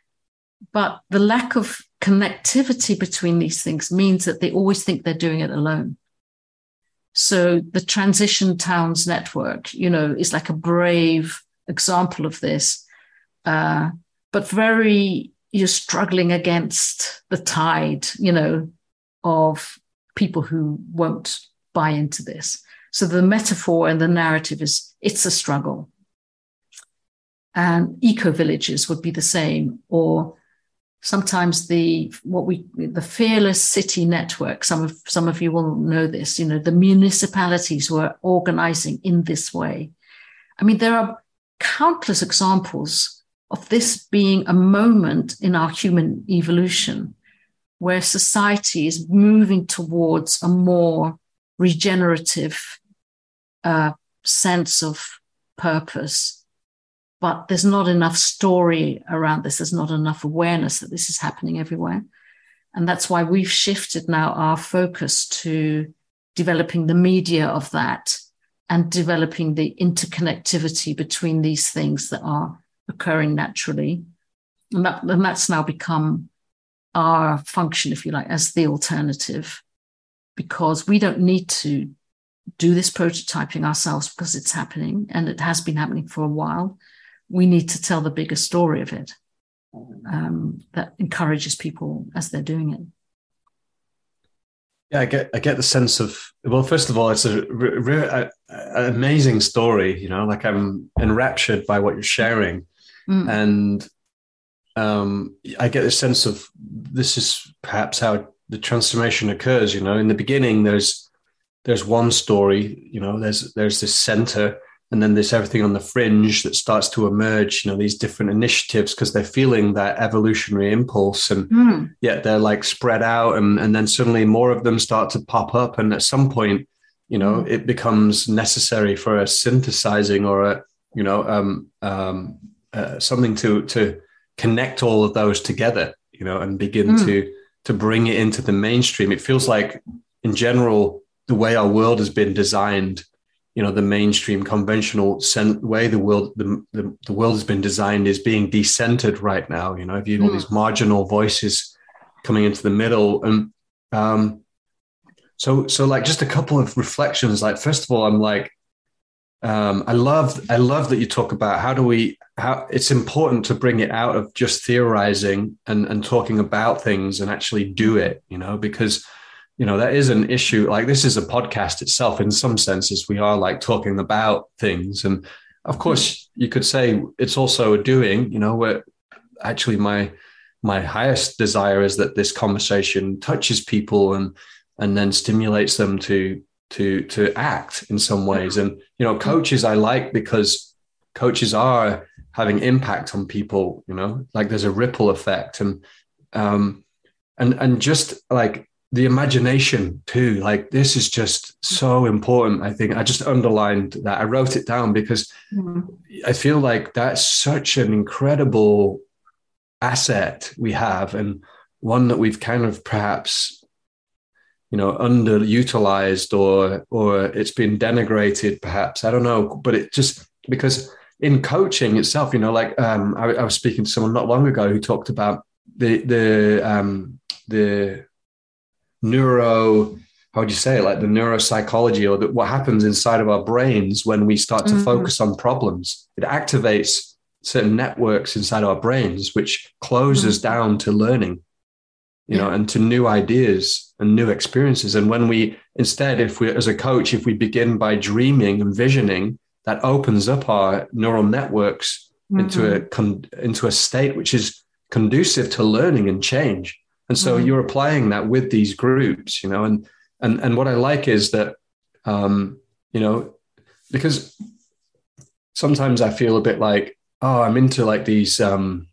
But the lack of connectivity between these things means that they always think they're doing it alone. So the Transition Towns Network, you know, is like a brave example of this, uh, but very you're struggling against the tide, you know, of people who won't buy into this. So the metaphor and the narrative is it's a struggle. And eco villages would be the same, or sometimes the what we the fearless city network some of some of you will know this you know the municipalities were organizing in this way. I mean there are countless examples of this being a moment in our human evolution where society is moving towards a more regenerative uh, sense of purpose but there's not enough story around this. There's not enough awareness that this is happening everywhere. And that's why we've shifted now our focus to developing the media of that and developing the interconnectivity between these things that are occurring naturally. And, that, and that's now become our function, if you like, as the alternative, because we don't need to do this prototyping ourselves because it's happening and it has been happening for a while we need to tell the bigger story of it um, that encourages people as they're doing it. Yeah, I get I get the sense of well, first of all, it's a, an amazing story. You know, like I'm enraptured by what you're sharing, mm. and um, I get the sense of this is perhaps how the transformation occurs. You know, in the beginning, there's there's one story. You know, there's there's this center, and then there's everything on the fringe that starts to emerge you know these different initiatives because they're feeling that evolutionary impulse and mm. yet they're like spread out and, and then suddenly more of them start to pop up and at some point you know mm. it becomes necessary for a synthesizing or a you know um, um, uh, something to to connect all of those together you know and begin mm. to to bring it into the mainstream it feels like in general the way our world has been designed you know the mainstream conventional way the world the, the, the, world has been designed is being decentered right now you know if you have all mm. these marginal voices coming into the middle and um so so like just a couple of reflections like first of all i'm like um i love i love that you talk about how do we how it's important to bring it out of just theorizing and and talking about things and actually do it you know because you know that is an issue. Like this is a podcast itself. In some senses we are like talking about things. And of course you could say it's also a doing you know where actually my my highest desire is that this conversation touches people and and then stimulates them to to to act in some ways. And you know coaches i like because coaches are having impact on people you know like there's a ripple effect. And um and and just like the imagination too like this is just so important i think. I just underlined that. I wrote it down because mm-hmm. i feel like that's such an incredible asset we have and one that we've kind of perhaps you know underutilized or or it's been denigrated perhaps. I don't know but it just because in coaching itself you know like um, I, I, was speaking to someone not long ago who talked about the the um, the neuro how would you say it like the neuropsychology or the, what happens inside of our brains when we start to mm-hmm. focus on problems it activates certain networks inside our brains which closes mm-hmm. down to learning you yeah. know and to new ideas and new experiences and when we instead if we as a coach if we begin by dreaming and visioning that opens up our neural networks mm-hmm. into a con- into a state which is conducive to learning and change and so mm-hmm. you're applying that with these groups you know and and and what i like is that um you know because sometimes i feel a bit like oh i'm into like these um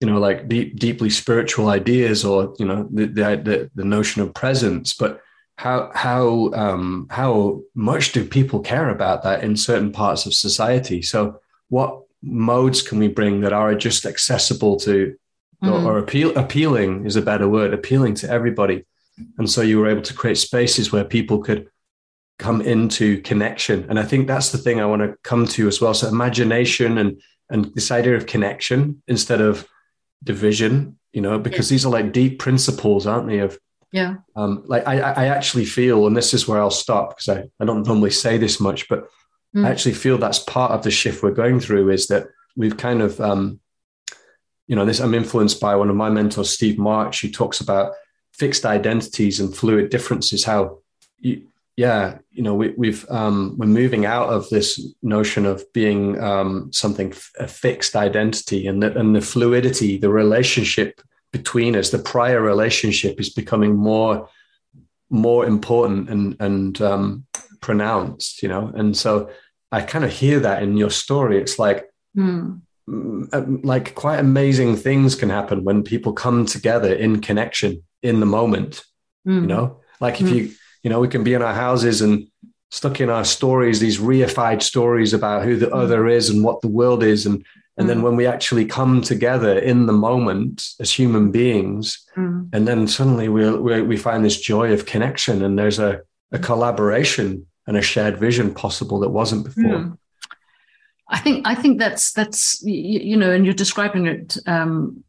you know like deep, deeply spiritual ideas or you know the, the the notion of presence but how how um how much do people care about that in certain parts of society so what modes can we bring that are just accessible to mm. or, or appeal appealing is a better word appealing to everybody and so you were able to create spaces where people could come into connection and i think that's the thing i want to come to as well so imagination and and this idea of connection instead of division, you know, because yeah. these are like deep principles, aren't they? Of yeah. Um, like I, I actually feel, and this is where I'll stop because I, I don't normally say this much, but mm. I actually feel that's part of the shift we're going through is that we've kind of, um, you know, this I'm influenced by one of my mentors, Steve March, who talks about fixed identities and fluid differences, how you, yeah, you know, we, have um, we're moving out of this notion of being um, something a fixed identity, and the, and the fluidity, the relationship between us, the prior relationship is becoming more more important and and um, pronounced, you know. And so I kind of hear that in your story. It's like. Mm. Like quite amazing things can happen when people come together in connection in the moment. Mm. You know, like if hmm. you you know, we can be in our houses and stuck in our stories, these reified stories about who the mm. other is and what the world is. And, and mm. then when we actually come together in the moment as human beings, mm. and then suddenly we, we, we find this joy of connection and there's a, a collaboration and a shared vision possible that wasn't before. I think I think that's that's you, you know, and you're describing it um,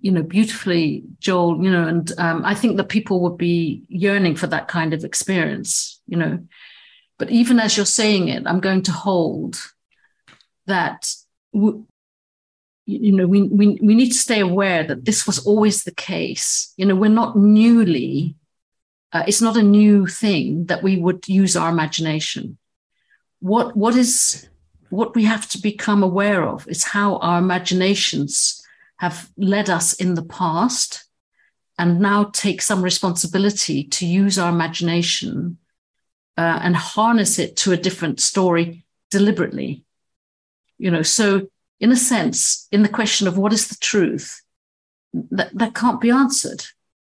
you know, beautifully, Joel, you know, and um, I think that people would be yearning for that kind of experience, you know. But even as you're saying it, I'm going to hold that, you know, we, we, we need to stay aware that this was always the case. You know, we're not newly, uh, it's not a new thing that we would use our imagination. What, what is, what we have to become aware of is how our imaginations have led us in the past and now take some responsibility to use our imagination uh, and harness it to a different story deliberately. You know, so in a sense, in the question of what is the truth, that, that can't be answered.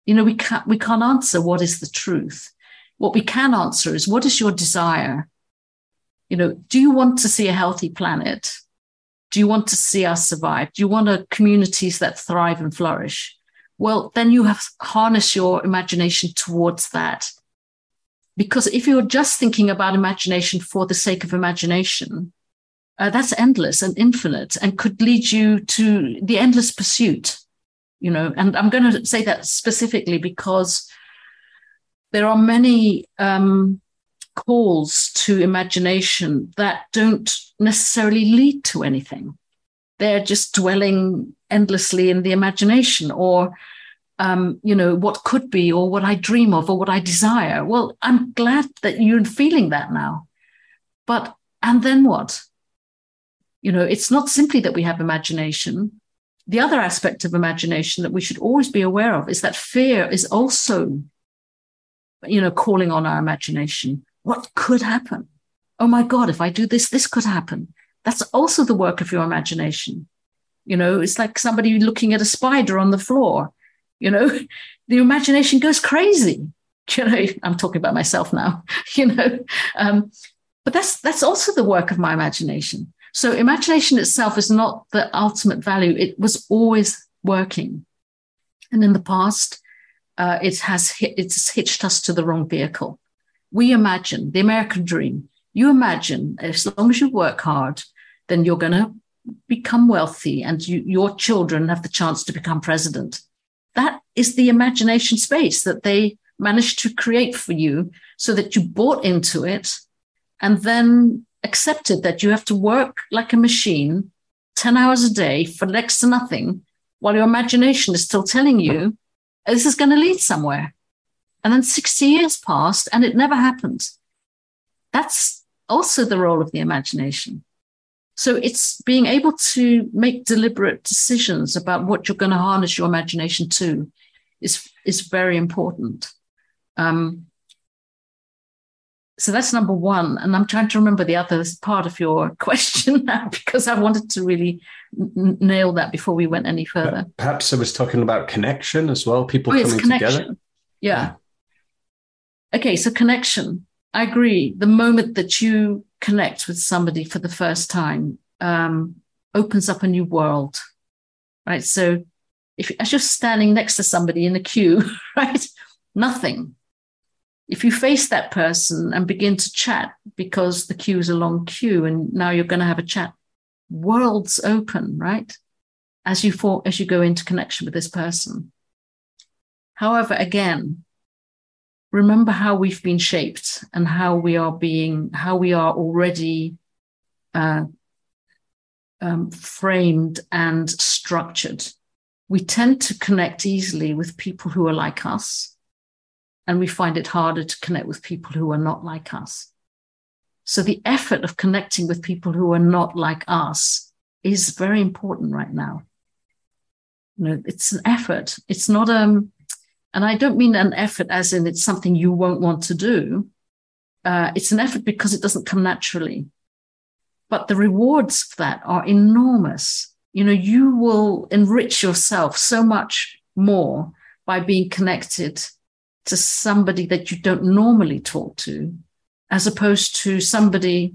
You know, we can't we can't answer what is the truth. What we can answer is what is your desire? You know, do you want to see a healthy planet? Do you want to see us survive? Do you want a communities that thrive and flourish? Well, then you have harness your imagination towards that. Because if you're just thinking about imagination for the sake of imagination, uh, that's endless and infinite and could lead you to the endless pursuit you know and i'm going to say that specifically because there are many um, calls to imagination that don't necessarily lead to anything. They're just dwelling endlessly in the imagination or um, you know, what could be or what I dream of or what I desire. Well, I'm glad that you're feeling that now. But, and then what? You know, it's not simply that we have imagination. The other aspect of imagination that we should always be aware of is that fear is also, you know, calling on our imagination. What could happen? Oh my God, if I do this, this could happen. That's also the work of your imagination. You know, it's like somebody looking at a spider on the floor. You know, [LAUGHS] the imagination goes crazy. [LAUGHS] You know, I'm talking about myself now. [LAUGHS] You know, um, but that's that's also the work of my imagination. So imagination itself is not the ultimate value. It was always working, and in the past, uh, it has hit, it's hitched us to the wrong vehicle. We imagine the American dream. You imagine as long as you work hard, then you're going to become wealthy, and you, your children have the chance to become president. That is the imagination space that they managed to create for you, so that you bought into it, and then accepted that you have to work like a machine 10 hours a day for next to nothing while your imagination is still telling you this is going to lead somewhere. And then 60 years passed and it never happened. That's also the role of the imagination. So it's being able to make deliberate decisions about what you're going to harness your imagination to is, is very important. Um, so that's number one. And I'm trying to remember the other part of your [LAUGHS] question now because I wanted to really n- nail that before we went any further. Perhaps I was talking about connection as well, people oh, coming together. Yeah. Okay, so connection. I agree. The moment that you connect with somebody for the first time um, opens up a new world, right? So if as you're standing next to somebody in a queue, [LAUGHS] right, nothing if you face that person and begin to chat because the queue is a long queue and now you're going to have a chat, worlds open, right? As you for, as you go into connection with this person. However, again, remember how we've been shaped and how we are being, how we are already uh, um, framed and structured. We tend to connect easily with people who are like us and we find it harder to connect with people who are not like us. So the effort of connecting with people who are not like us is very important right now. You know, it's an effort. It's not um, and I don't mean an effort as in it's something you won't want to do. Uh, it's an effort because it doesn't come naturally. But the rewards of that are enormous. You know, you will enrich yourself so much more by being connected to somebody that you don't normally talk to, as opposed to somebody.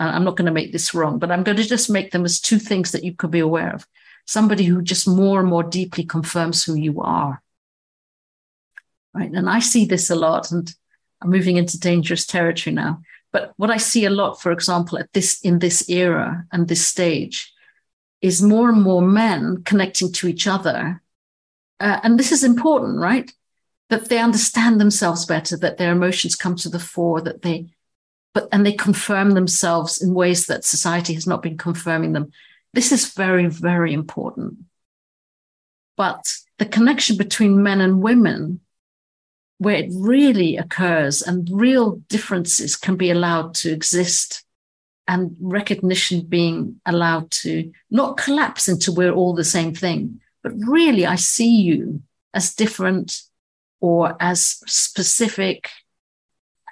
I'm not going to make this wrong, but I'm going to just make them as two things that you could be aware of. Somebody who just more and more deeply confirms who you are. Right. And I see this a lot, and I'm moving into dangerous territory now. But what I see a lot, for example, at this in this era and this stage, is more and more men connecting to each other. Uh, and this is important, right? that they understand themselves better, that their emotions come to the fore, that they, but, and they confirm themselves in ways that society has not been confirming them. This is very, very important. But the connection between men and women, where it really occurs and real differences can be allowed to exist and recognition being allowed to not collapse into we're all the same thing, but really I see you as different or as specific,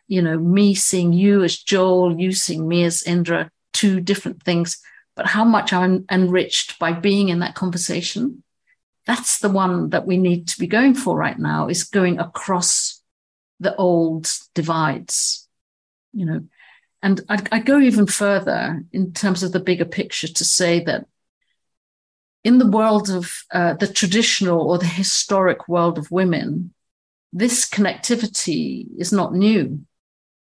you know, me seeing you as Joel, you seeing me as Indra, two different things, but how much I'm enriched by being in that conversation. That's the one that we need to be going for right now is going across the old divides, you know. And I, I go even further in terms of the bigger picture to say that in the world of uh, the traditional or the historic world of women, this connectivity is not new.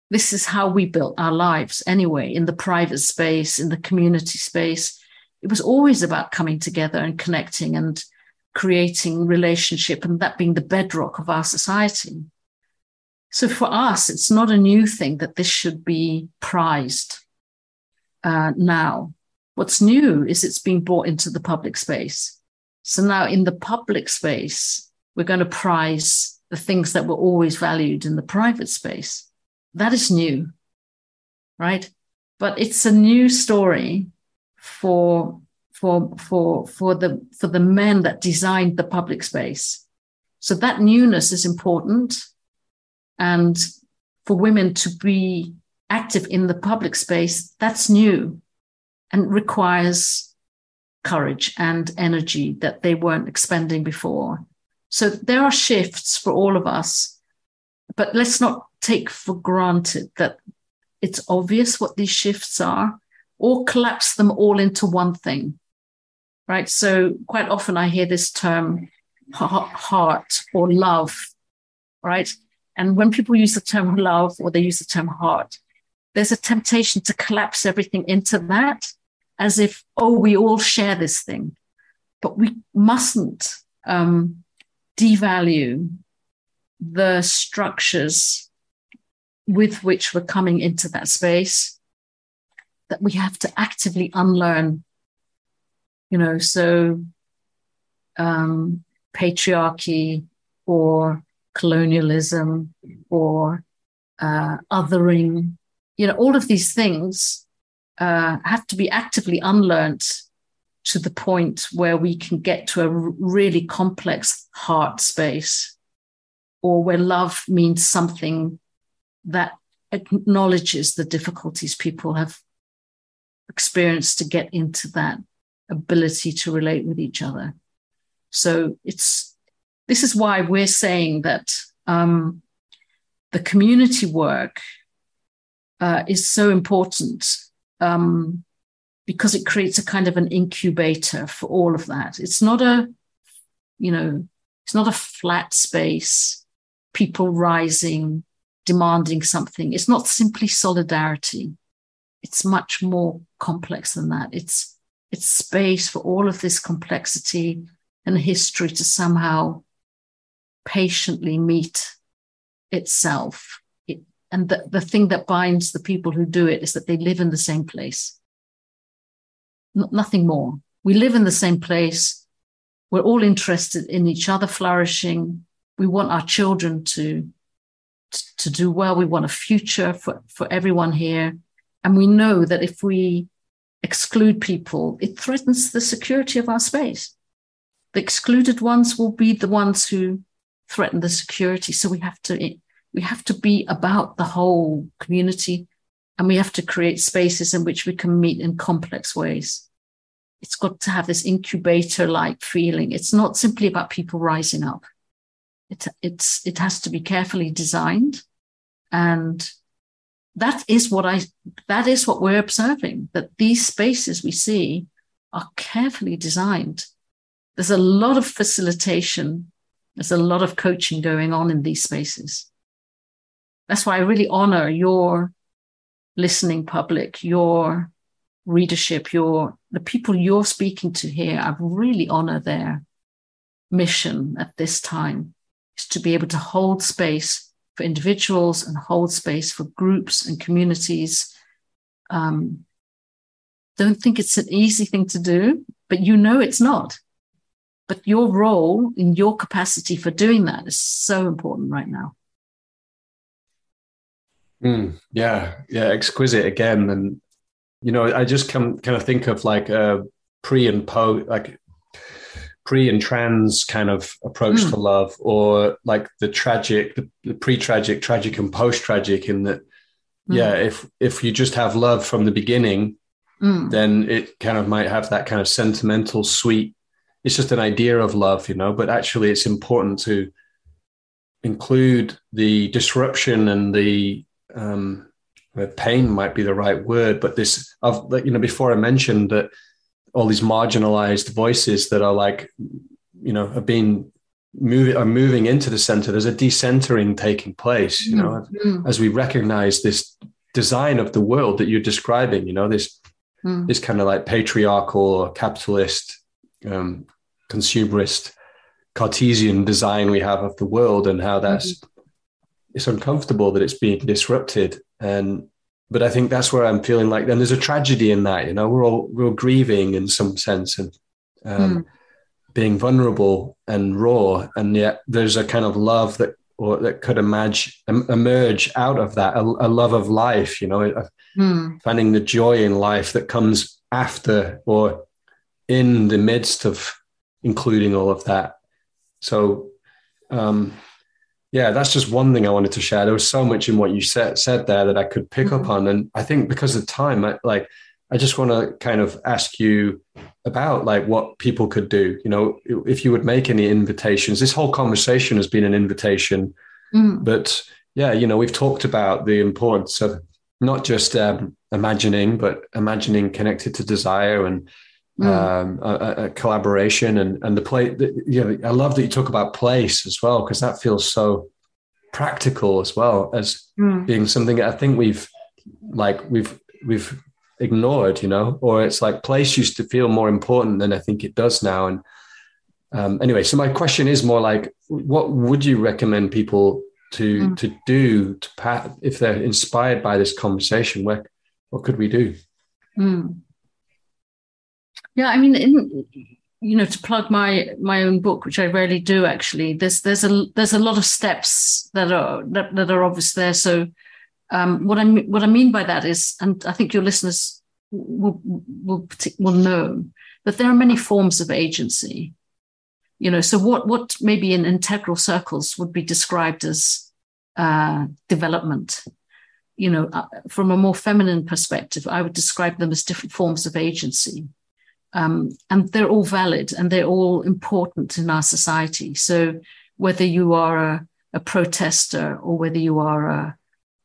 This is how we built our lives anyway, in the private space, in the community space. It was always about coming together and connecting and creating relationship, and that being the bedrock of our society. So for us, it's not a new thing that this should be prized uh, now. What's new is it's being brought into the public space. So now in the public space, we're going to prize the things that were always valued in the private space. That is new, right? But it's a new story for for for for the for the men that designed the public space. So that newness is important, and for women to be active in the public space, that's new, and requires courage and energy that they weren't expending before. So there are shifts for all of us, but let's not take for granted that it's obvious what these shifts are or collapse them all into one thing. Right. So quite often I hear this term heart or love. Right. And when people use the term love or they use the term heart, there's a temptation to collapse everything into that as if, oh, we all share this thing. But we mustn't um, devalue the structures with which we're coming into that space that we have to actively unlearn you know so um, patriarchy or colonialism or uh, othering you know all of these things uh, have to be actively unlearned to the point where we can get to a really complex heart space or where love means something that acknowledges the difficulties people have experienced to get into that ability to relate with each other. So it's this is why we're saying that um, the community work uh, is so important um, because it creates a kind of an incubator for all of that. It's not a, you know, it's not a flat space, people rising, demanding something. It's not simply solidarity. It's much more complex than that. It's it's space for all of this complexity and history to somehow patiently meet itself. It, and the, the thing that binds the people who do it is that they live in the same place nothing more. We live in the same place. We're all interested in each other flourishing. We want our children to, to do well. We want a future for, for everyone here. And we know that if we exclude people, it threatens the security of our space. The excluded ones will be the ones who threaten the security. So we have to we have to be about the whole community and we have to create spaces in which we can meet in complex ways. It's got to have this incubator like feeling. It's not simply about people rising up. It, it's, it has to be carefully designed. And that is what I, that is what we're observing, that these spaces we see are carefully designed. There's a lot of facilitation. There's a lot of coaching going on in these spaces. That's why I really honor your listening public, your readership, your the people you're speaking to here, I really honor their mission at this time is to be able to hold space for individuals and hold space for groups and communities. Um, don't think it's an easy thing to do, but you know it's not. But your role in your capacity for doing that is so important right now. Mm, yeah, yeah, exquisite again. And, you know, I just can kind of think of like a pre and post, like pre and trans kind of approach mm. to love, or like the tragic, the, the pre tragic, tragic, and post tragic, in that, mm. yeah, if if you just have love from the beginning, mm. then it kind of might have that kind of sentimental, sweet. It's just an idea of love, you know, but actually it's important to include the disruption and the um, pain might be the right word, but this, of you know, before I mentioned that all these marginalized voices that are like, you know, are being moving are moving into the center. There's a decentering taking place, you know, mm-hmm. as we recognize this design of the world that you're describing. You know, this mm. this kind of like patriarchal, or capitalist, um, consumerist, Cartesian design we have of the world, and how that's mm-hmm it's uncomfortable that it's being disrupted and but I think that's where I'm feeling like then there's a tragedy in that, you know, we're all we're all grieving in some sense. And um, mm. being vulnerable and raw, and yet there's a kind of love that or that could emerge emerge out of that a, a love of life. You know, mm. finding the joy in life that comes after or in the midst of including all of that. So, um, yeah, that's just one thing I wanted to share. There was so much in what you said said there that I could pick mm-hmm. up on, and I think because of time, I, like I just want to kind of ask you about like what people could do. You know, if you would make any invitations. This whole conversation has been an invitation, mm. but yeah, you know, we've talked about the importance of not just um, imagining, but imagining connected to desire and mm. um, a, a, collaboration and and the play. The, you know, I love that you talk about place as well because that feels so practical as well as mm. being something I think we've like we've we've ignored, you know, or it's like place used to feel more important than I think it does now. And um, anyway, so my question is more like, what would you recommend people to mm. to do to pat if they're inspired by this conversation? Where what could we do? Mm. Yeah, I mean, in, you know, to plug my my own book, which I rarely do actually. There's there's a there's a lot of steps that are that, that are obvious there. So um, what I what I mean by that is, and I think your listeners will will will know that there are many forms of agency. You know, so what what maybe in integral circles would be described as uh, development you know, uh, from a more feminine perspective, I would describe them as different forms of agency. Um, and they're all valid and they're all important in our society. So whether you are a, a protester or whether you are a,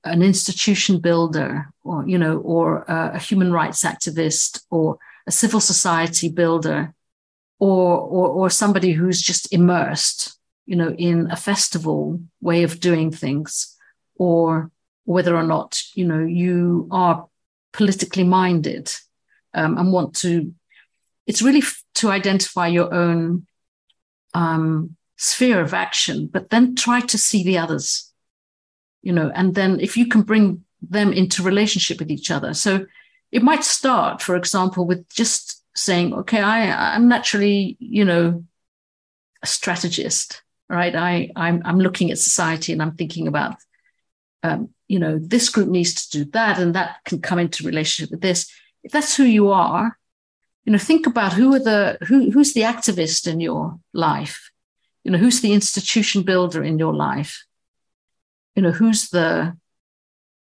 an institution builder or, you know, or a, a human rights activist or a civil society builder or, or, or somebody who's just immersed, you know, in a festival way of doing things or whether or not you know you are politically minded um, and want to it's really f- to identify your own um, sphere of action but then try to see the others you know and then if you can bring them into relationship with each other so it might start for example with just saying okay i i'm naturally you know a strategist right i i'm, I'm looking at society and i'm thinking about um, you know, this group needs to do that, and that can come into relationship with this. If that's who you are, you know, think about who are the who who's the activist in your life. You know, who's the institution builder in your life. You know, who's the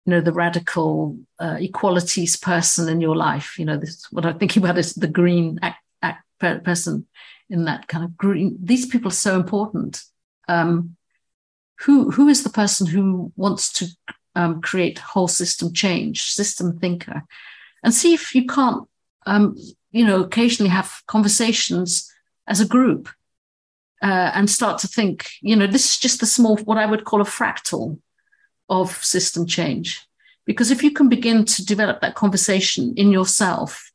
you know the radical uh, equalities person in your life. You know, this what I'm thinking about is the green act, act person in that kind of green. These people are so important. Um, who who is the person who wants to um, create whole system change, system thinker, and see if you can't, um, you know, occasionally have conversations as a group uh, and start to think, you know, this is just the small, what I would call a fractal of system change. Because if you can begin to develop that conversation in yourself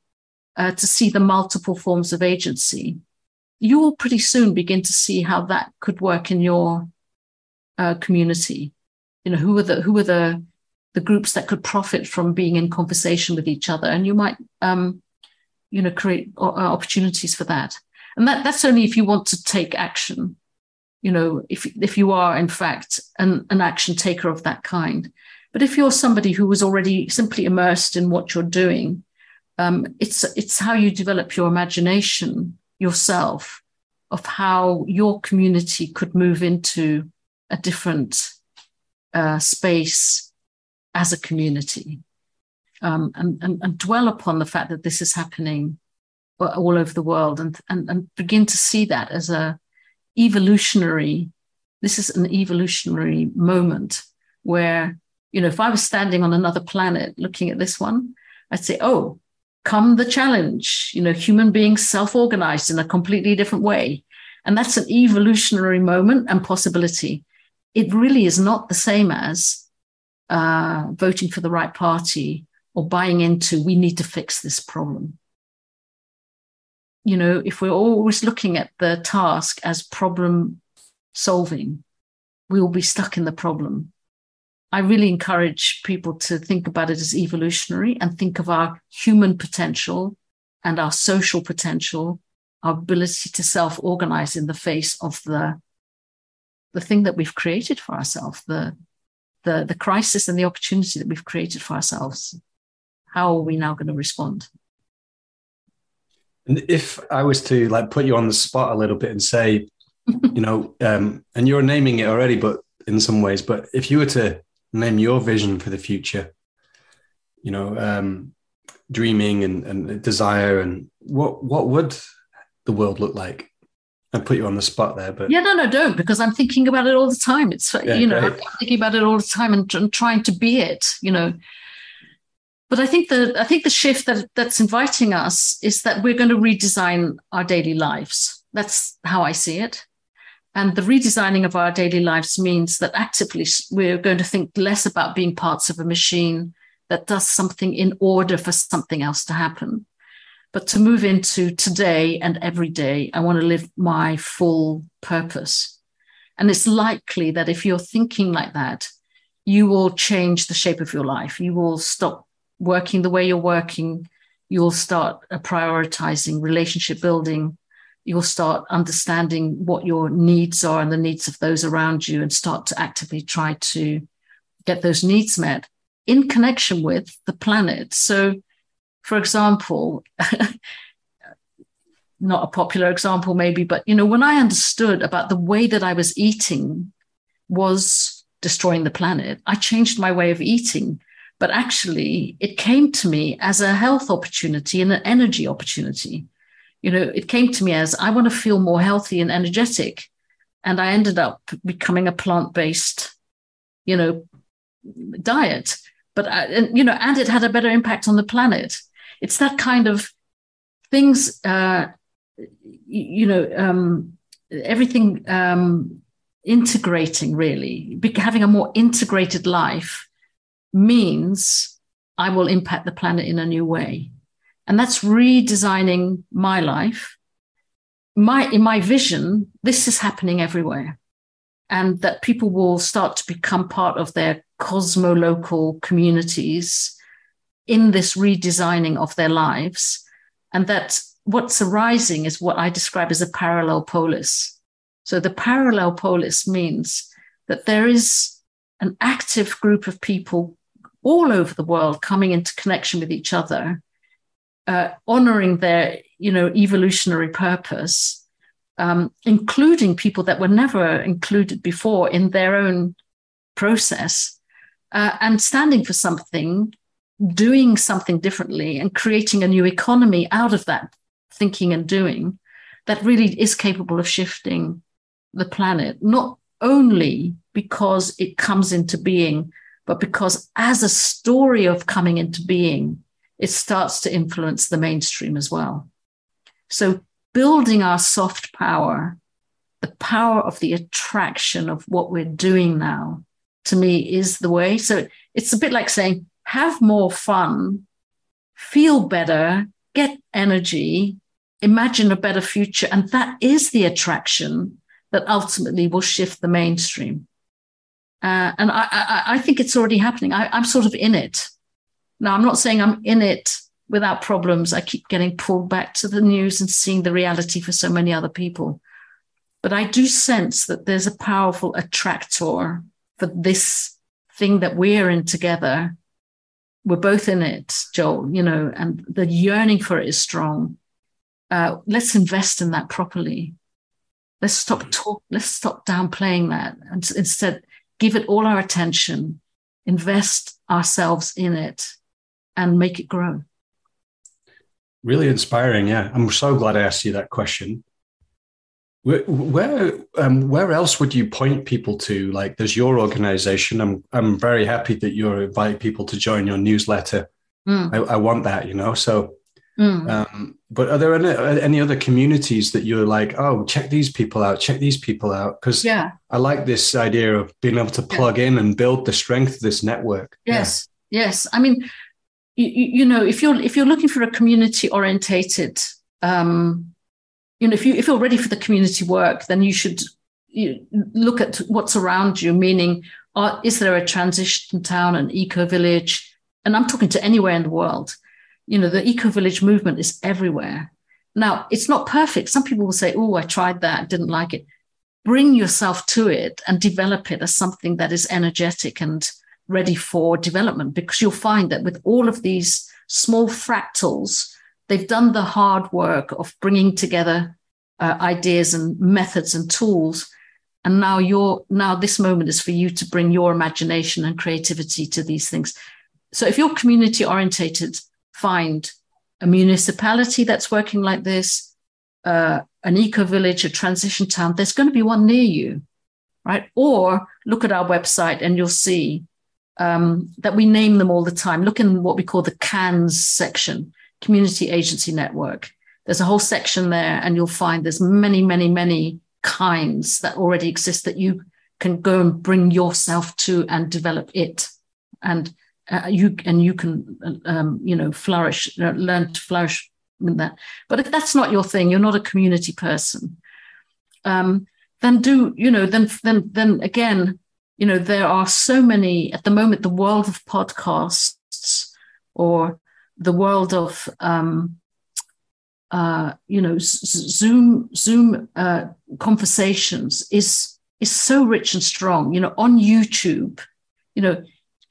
uh, to see the multiple forms of agency, you will pretty soon begin to see how that could work in your uh, community? You know, who are the who are the the groups that could profit from being in conversation with each other, and you might, um, you know, create uh, opportunities for that. And that that's only if you want to take action. You know, if if you are in fact an, an action taker of that kind. But if you're somebody who was already simply immersed in what you're doing, um, it's it's how you develop your imagination yourself of how your community could move into a different uh, space as a community um, and, and, and, dwell upon the fact that this is happening all over the world and, and, and begin to see that as a evolutionary this is an evolutionary moment where you know if i was standing on another planet looking at this one i'd say oh come the challenge you know human beings self-organized in a completely different way. And that's an evolutionary moment and possibility. It really is not the same as uh, voting for the right party or buying into we need to fix this problem. You know, if we're always looking at the task as problem solving, we will be stuck in the problem. I really encourage people to think about it as evolutionary and think of our human potential and our social potential, our ability to self-organize in the face of the the thing that we've created for ourselves, the the the crisis and the opportunity that we've created for ourselves. How are we now going to respond? And if I was to like put you on the spot a little bit and say, [LAUGHS] you know, um, and you're naming it already, but in some ways, but if you were to name your vision for the future, you know, um, dreaming and, and desire, and what what would the world look like? I put you on the spot there, but yeah, no, no, don't because I'm thinking about it all the time. It's yeah, you know, I'm thinking about it all the time and, and trying to be it. You know, but I think the I think the shift that that's inviting us is that we're going to redesign our daily lives. That's how I see it. And the redesigning of our daily lives means that actively we're going to think less about being parts of a machine that does something in order for something else to happen. But to move into today and every day, I want to live my full purpose. And it's likely that if you're thinking like that, you will change the shape of your life. You will stop working the way you're working. You'll start prioritizing relationship building. You'll start understanding what your needs are and the needs of those around you and start to actively try to get those needs met in connection with the planet. So, for example, [LAUGHS] not a popular example maybe, but you know, when I understood about the way that I was eating was destroying the planet, I changed my way of eating. But actually, it came to me as a health opportunity and an energy opportunity. You know, it came to me as I want to feel more healthy and energetic. And I ended up becoming a plant based, you know, diet but uh, and, you know, and it had a better impact on the planet. It's that kind of things. Uh, you know, um, everything um, integrating really, having a more integrated life means I will impact the planet in a new way, and that's redesigning my life. My in my vision, this is happening everywhere and that people will start to become part of their cosmo-local communities in this redesigning of their lives. And that what's arising is what I describe as a parallel polis. So the parallel polis means that there is an active group of people all over the world coming into connection with each other, uh, honoring their, you know, evolutionary purpose, um, including people that were never included before in their own process, uh, and standing for something, doing something differently, and creating a new economy out of that thinking and doing that really is capable of shifting the planet, not only because it comes into being, but because as a story of coming into being, it starts to influence the mainstream as well. So building our soft power, the power of the attraction of what we're doing now, to me is the way. So it's a bit like saying, have more fun, feel better, get energy, imagine a better future. And that is the attraction that ultimately will shift the mainstream. Uh, and I, I, I, think it's already happening. I, I'm sort of in it. Now, I'm not saying I'm in it without problems. I keep getting pulled back to the news and seeing the reality for so many other people. But I do sense that there's a powerful attractor for this thing that we're in together. We're both in it, Joel, you know, and the yearning for it is strong. Uh, let's invest in that properly. Let's stop talk. Let's stop downplaying that, and instead give it all our attention, invest ourselves in it, and make it grow. Really inspiring. Yeah. I'm so glad I asked you that question. Where where, um, where else would you point people to? Like, there's your organization. I'm I'm very happy that you invite people to join your newsletter. Mm. I, I, want that, you know. So, mm. um, but are there any, any other communities that you're like, oh, check these people out, check these people out? Because yeah, I like this idea of being able to plug yeah. in and build the strength of this network. Yes, yeah. yes. I mean, you, you, know if you're if you're looking for a community orientated um, you know if you if you're ready for the community work then you should you look at what's around you meaning are, is there a transition town an eco village and i'm talking to anywhere in the world you know the eco village movement is everywhere now it's not perfect. Some people will say, "Oh, I tried that, didn't like it." Bring yourself to it and develop it as something that is energetic and ready for development, because you'll find that with all of these small fractals, they've done the hard work of bringing together uh, ideas and methods and tools and now you're now this moment is for you to bring your imagination and creativity to these things so if you're community orientated find a municipality that's working like this uh, an eco village a transition town there's going to be one near you right? Or look at our website and you'll see um, that we name them all the time. Look in what we call the cans section community agency network. There's a whole section there and you'll find there's many many many kinds that already exist that you can go and bring yourself to and develop it. And uh, you and you can um, you know flourish uh, learn to flourish in that but if that's not your thing you're not a community person um, then do you know then then then again you know there are so many at the moment the world of podcasts or the world of um, uh, you know, Zoom Zoom uh, conversations is is so rich and strong. You know, on YouTube, you know,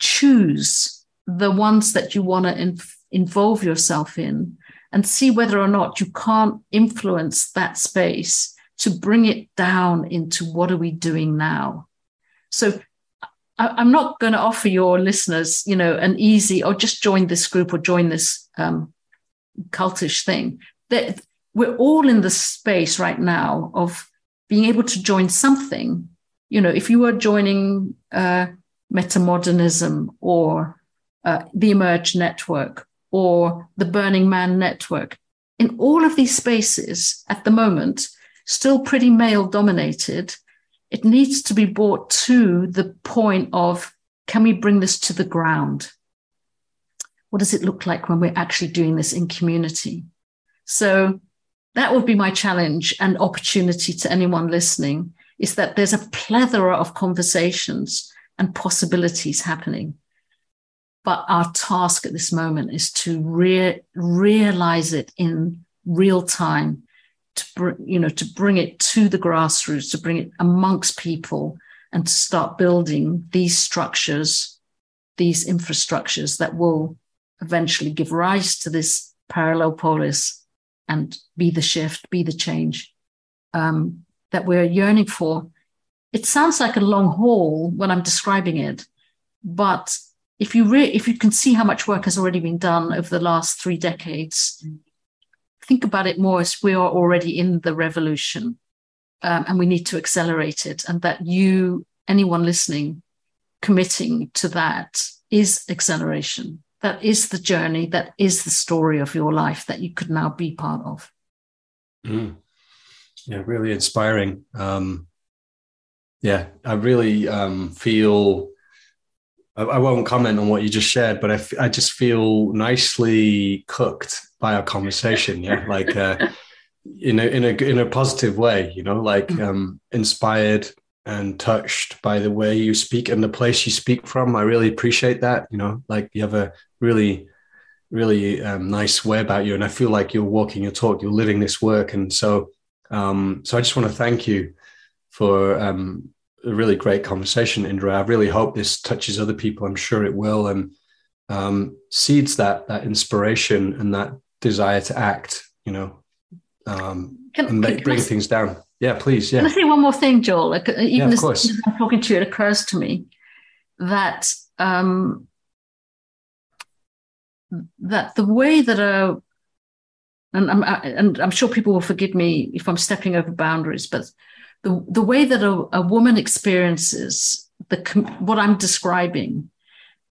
choose the ones that you want to inf- involve yourself in, and see whether or not you can't influence that space to bring it down into what are we doing now. So I, am not going to offer your listeners, you know, an easy or oh, just join this group or join this um, cultish thing that we're all in the space right now of being able to join something. You know, if you are joining uh, metamodernism or uh, the Emerge Network or the Burning Man Network, in all of these spaces at the moment, still pretty male dominated, it needs to be brought to the point of can we bring this to the ground? What does it look like when we're actually doing this in community? So that would be my challenge and opportunity to anyone listening is that there's a plethora of conversations and possibilities happening. But our task at this moment is to re- realize it in real time, to br- you know, to bring it to the grassroots, to bring it amongst people, and to start building these structures, these infrastructures that will eventually give rise to this parallel polis and be the shift, be the change um, that we're yearning for. It sounds like a long haul when I'm describing it, but if you re- if you can see how much work has already been done over the last three decades, think about it more as we are already in the revolution, um, and we need to accelerate it. And that you, anyone listening, committing to that is acceleration that is the journey, that is the story of your life that you could now be part of. Mm. Yeah, really inspiring. Um, yeah, I really um, feel. I, I, won't comment on what you just shared, but I, f- I just feel nicely cooked by our conversation. Yeah, [LAUGHS] like uh, in a in a in a positive way. You know, like mm. um, inspired and touched by the way you speak and the place you speak from. I really appreciate that. You know, like you have a really, really um, nice way about you, and I feel like you're walking your talk, you're living this work, and so, um, so I just want to thank you for um, a really great conversation, Indra. I really hope this touches other people. I'm sure it will, and um, seeds that that inspiration and that desire to act. You know, um, can, and make, bring things down. Yeah, please. Yeah. Can I say one more thing, Joel? Like, uh, even yeah, as, as, I'm talking to you, it occurs to me that um, that the way that a and I'm and I'm sure people will forgive me if I'm stepping over boundaries, but the the way that a, a woman experiences the what I'm describing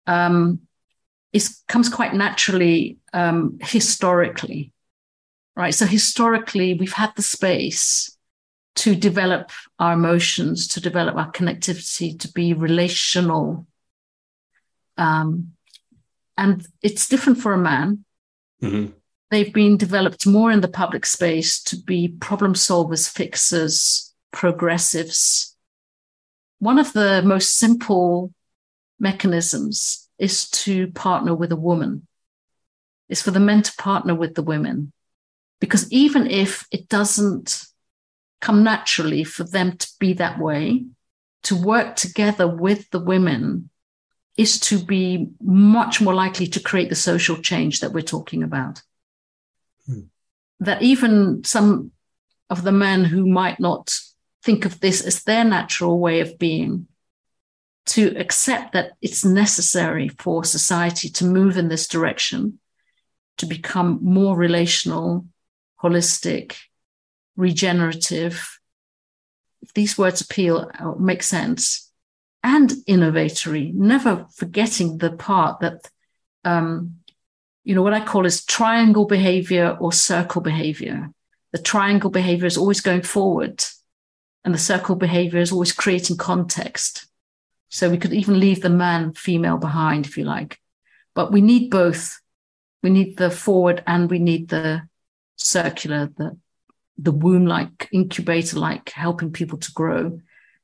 um, is comes quite naturally um, historically, right? So historically, we've had the space to develop our emotions, to develop our connectivity, to be relational. Um, and it's different for a man. Mm-hmm. They've been developed more in the public space to be problem solvers, fixers, progressives. One of the most simple mechanisms is to partner with a woman, is for the men to partner with the women Because even if it doesn't come naturally for them to be that way, to work together with the women is to be much more likely to create the social change that we're talking about. Hmm. That even some of the men who might not think of this as their natural way of being, to accept that it's necessary for society to move in this direction, to become more relational, holistic, regenerative. If these words appeal or make sense, and innovatory, never forgetting the part that, um, you know, what I call is triangle behavior or circle behavior. The triangle behavior is always going forward, and the circle behavior is always creating context. So we could even leave the man female behind, if you like. But we need both. We need the forward and we need the circular, the the womb like incubator like helping people to grow.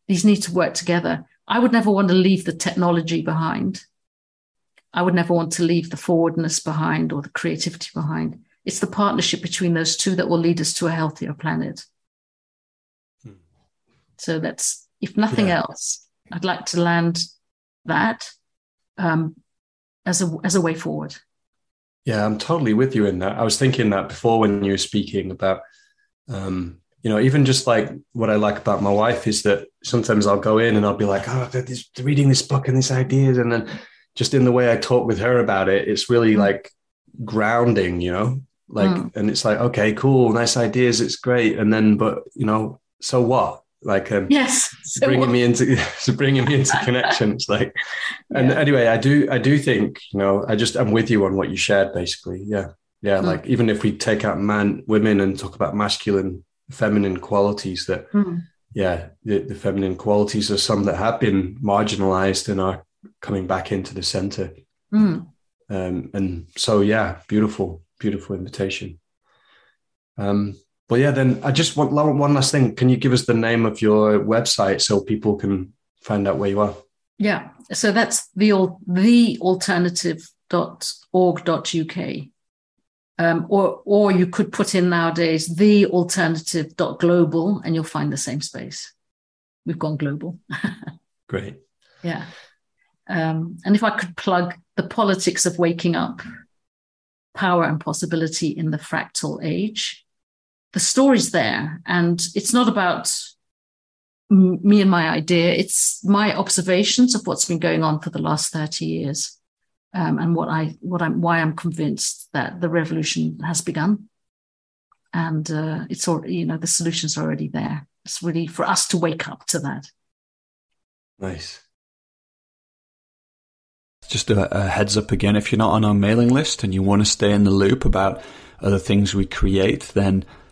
These need to work together. I would never want to leave the technology behind. I would never want to leave the forwardness behind or the creativity behind. It's the partnership between those two that will lead us to a healthier planet. So that's, if nothing yeah. else, I'd like to land that um, as a as a way forward. Yeah, I'm totally with you in that. I was thinking that before when you were speaking about um, you know, even just like what I like about my wife is that sometimes I'll go in and I'll be like, oh, this, reading this book and these ideas. And then just in the way I talk with her about it, it's really mm. like grounding, you know, like, mm. and it's like, okay, cool, nice ideas. It's great. And then, but, you know, so what? Like, um, yes, so bringing what? me into, bringing me into [LAUGHS] connections. Like, and yeah. anyway, I do, I do think, you know, I just, I'm with you on what you shared basically. Yeah. Yeah. Mm. Like, even if we take out man, women and talk about masculine feminine qualities that mm. yeah the, the, feminine qualities are some that have been marginalized and are coming back into the center mm. um, and so yeah beautiful beautiful invitation um, but yeah then i just want one last thing can you give us the name of your website so people can find out where you are yeah so that's the the alternative.org.uk um, or, or you could put in nowadays the alternative dot global and you'll find the same space. We've gone global. [LAUGHS] Great. Yeah. Um, and if I could plug the politics of waking up, power and possibility in the fractal age, the story's there. And it's not about me and my idea, it's my observations of what's been going on for the last 30 years um, and what I what I'm why I'm convinced that the revolution has begun, and uh, it's already you know the solutions are already there. It's really for us to wake up to that. Nice. Just a, a heads up again: if you're not on our mailing list and you want to stay in the loop about other things we create, then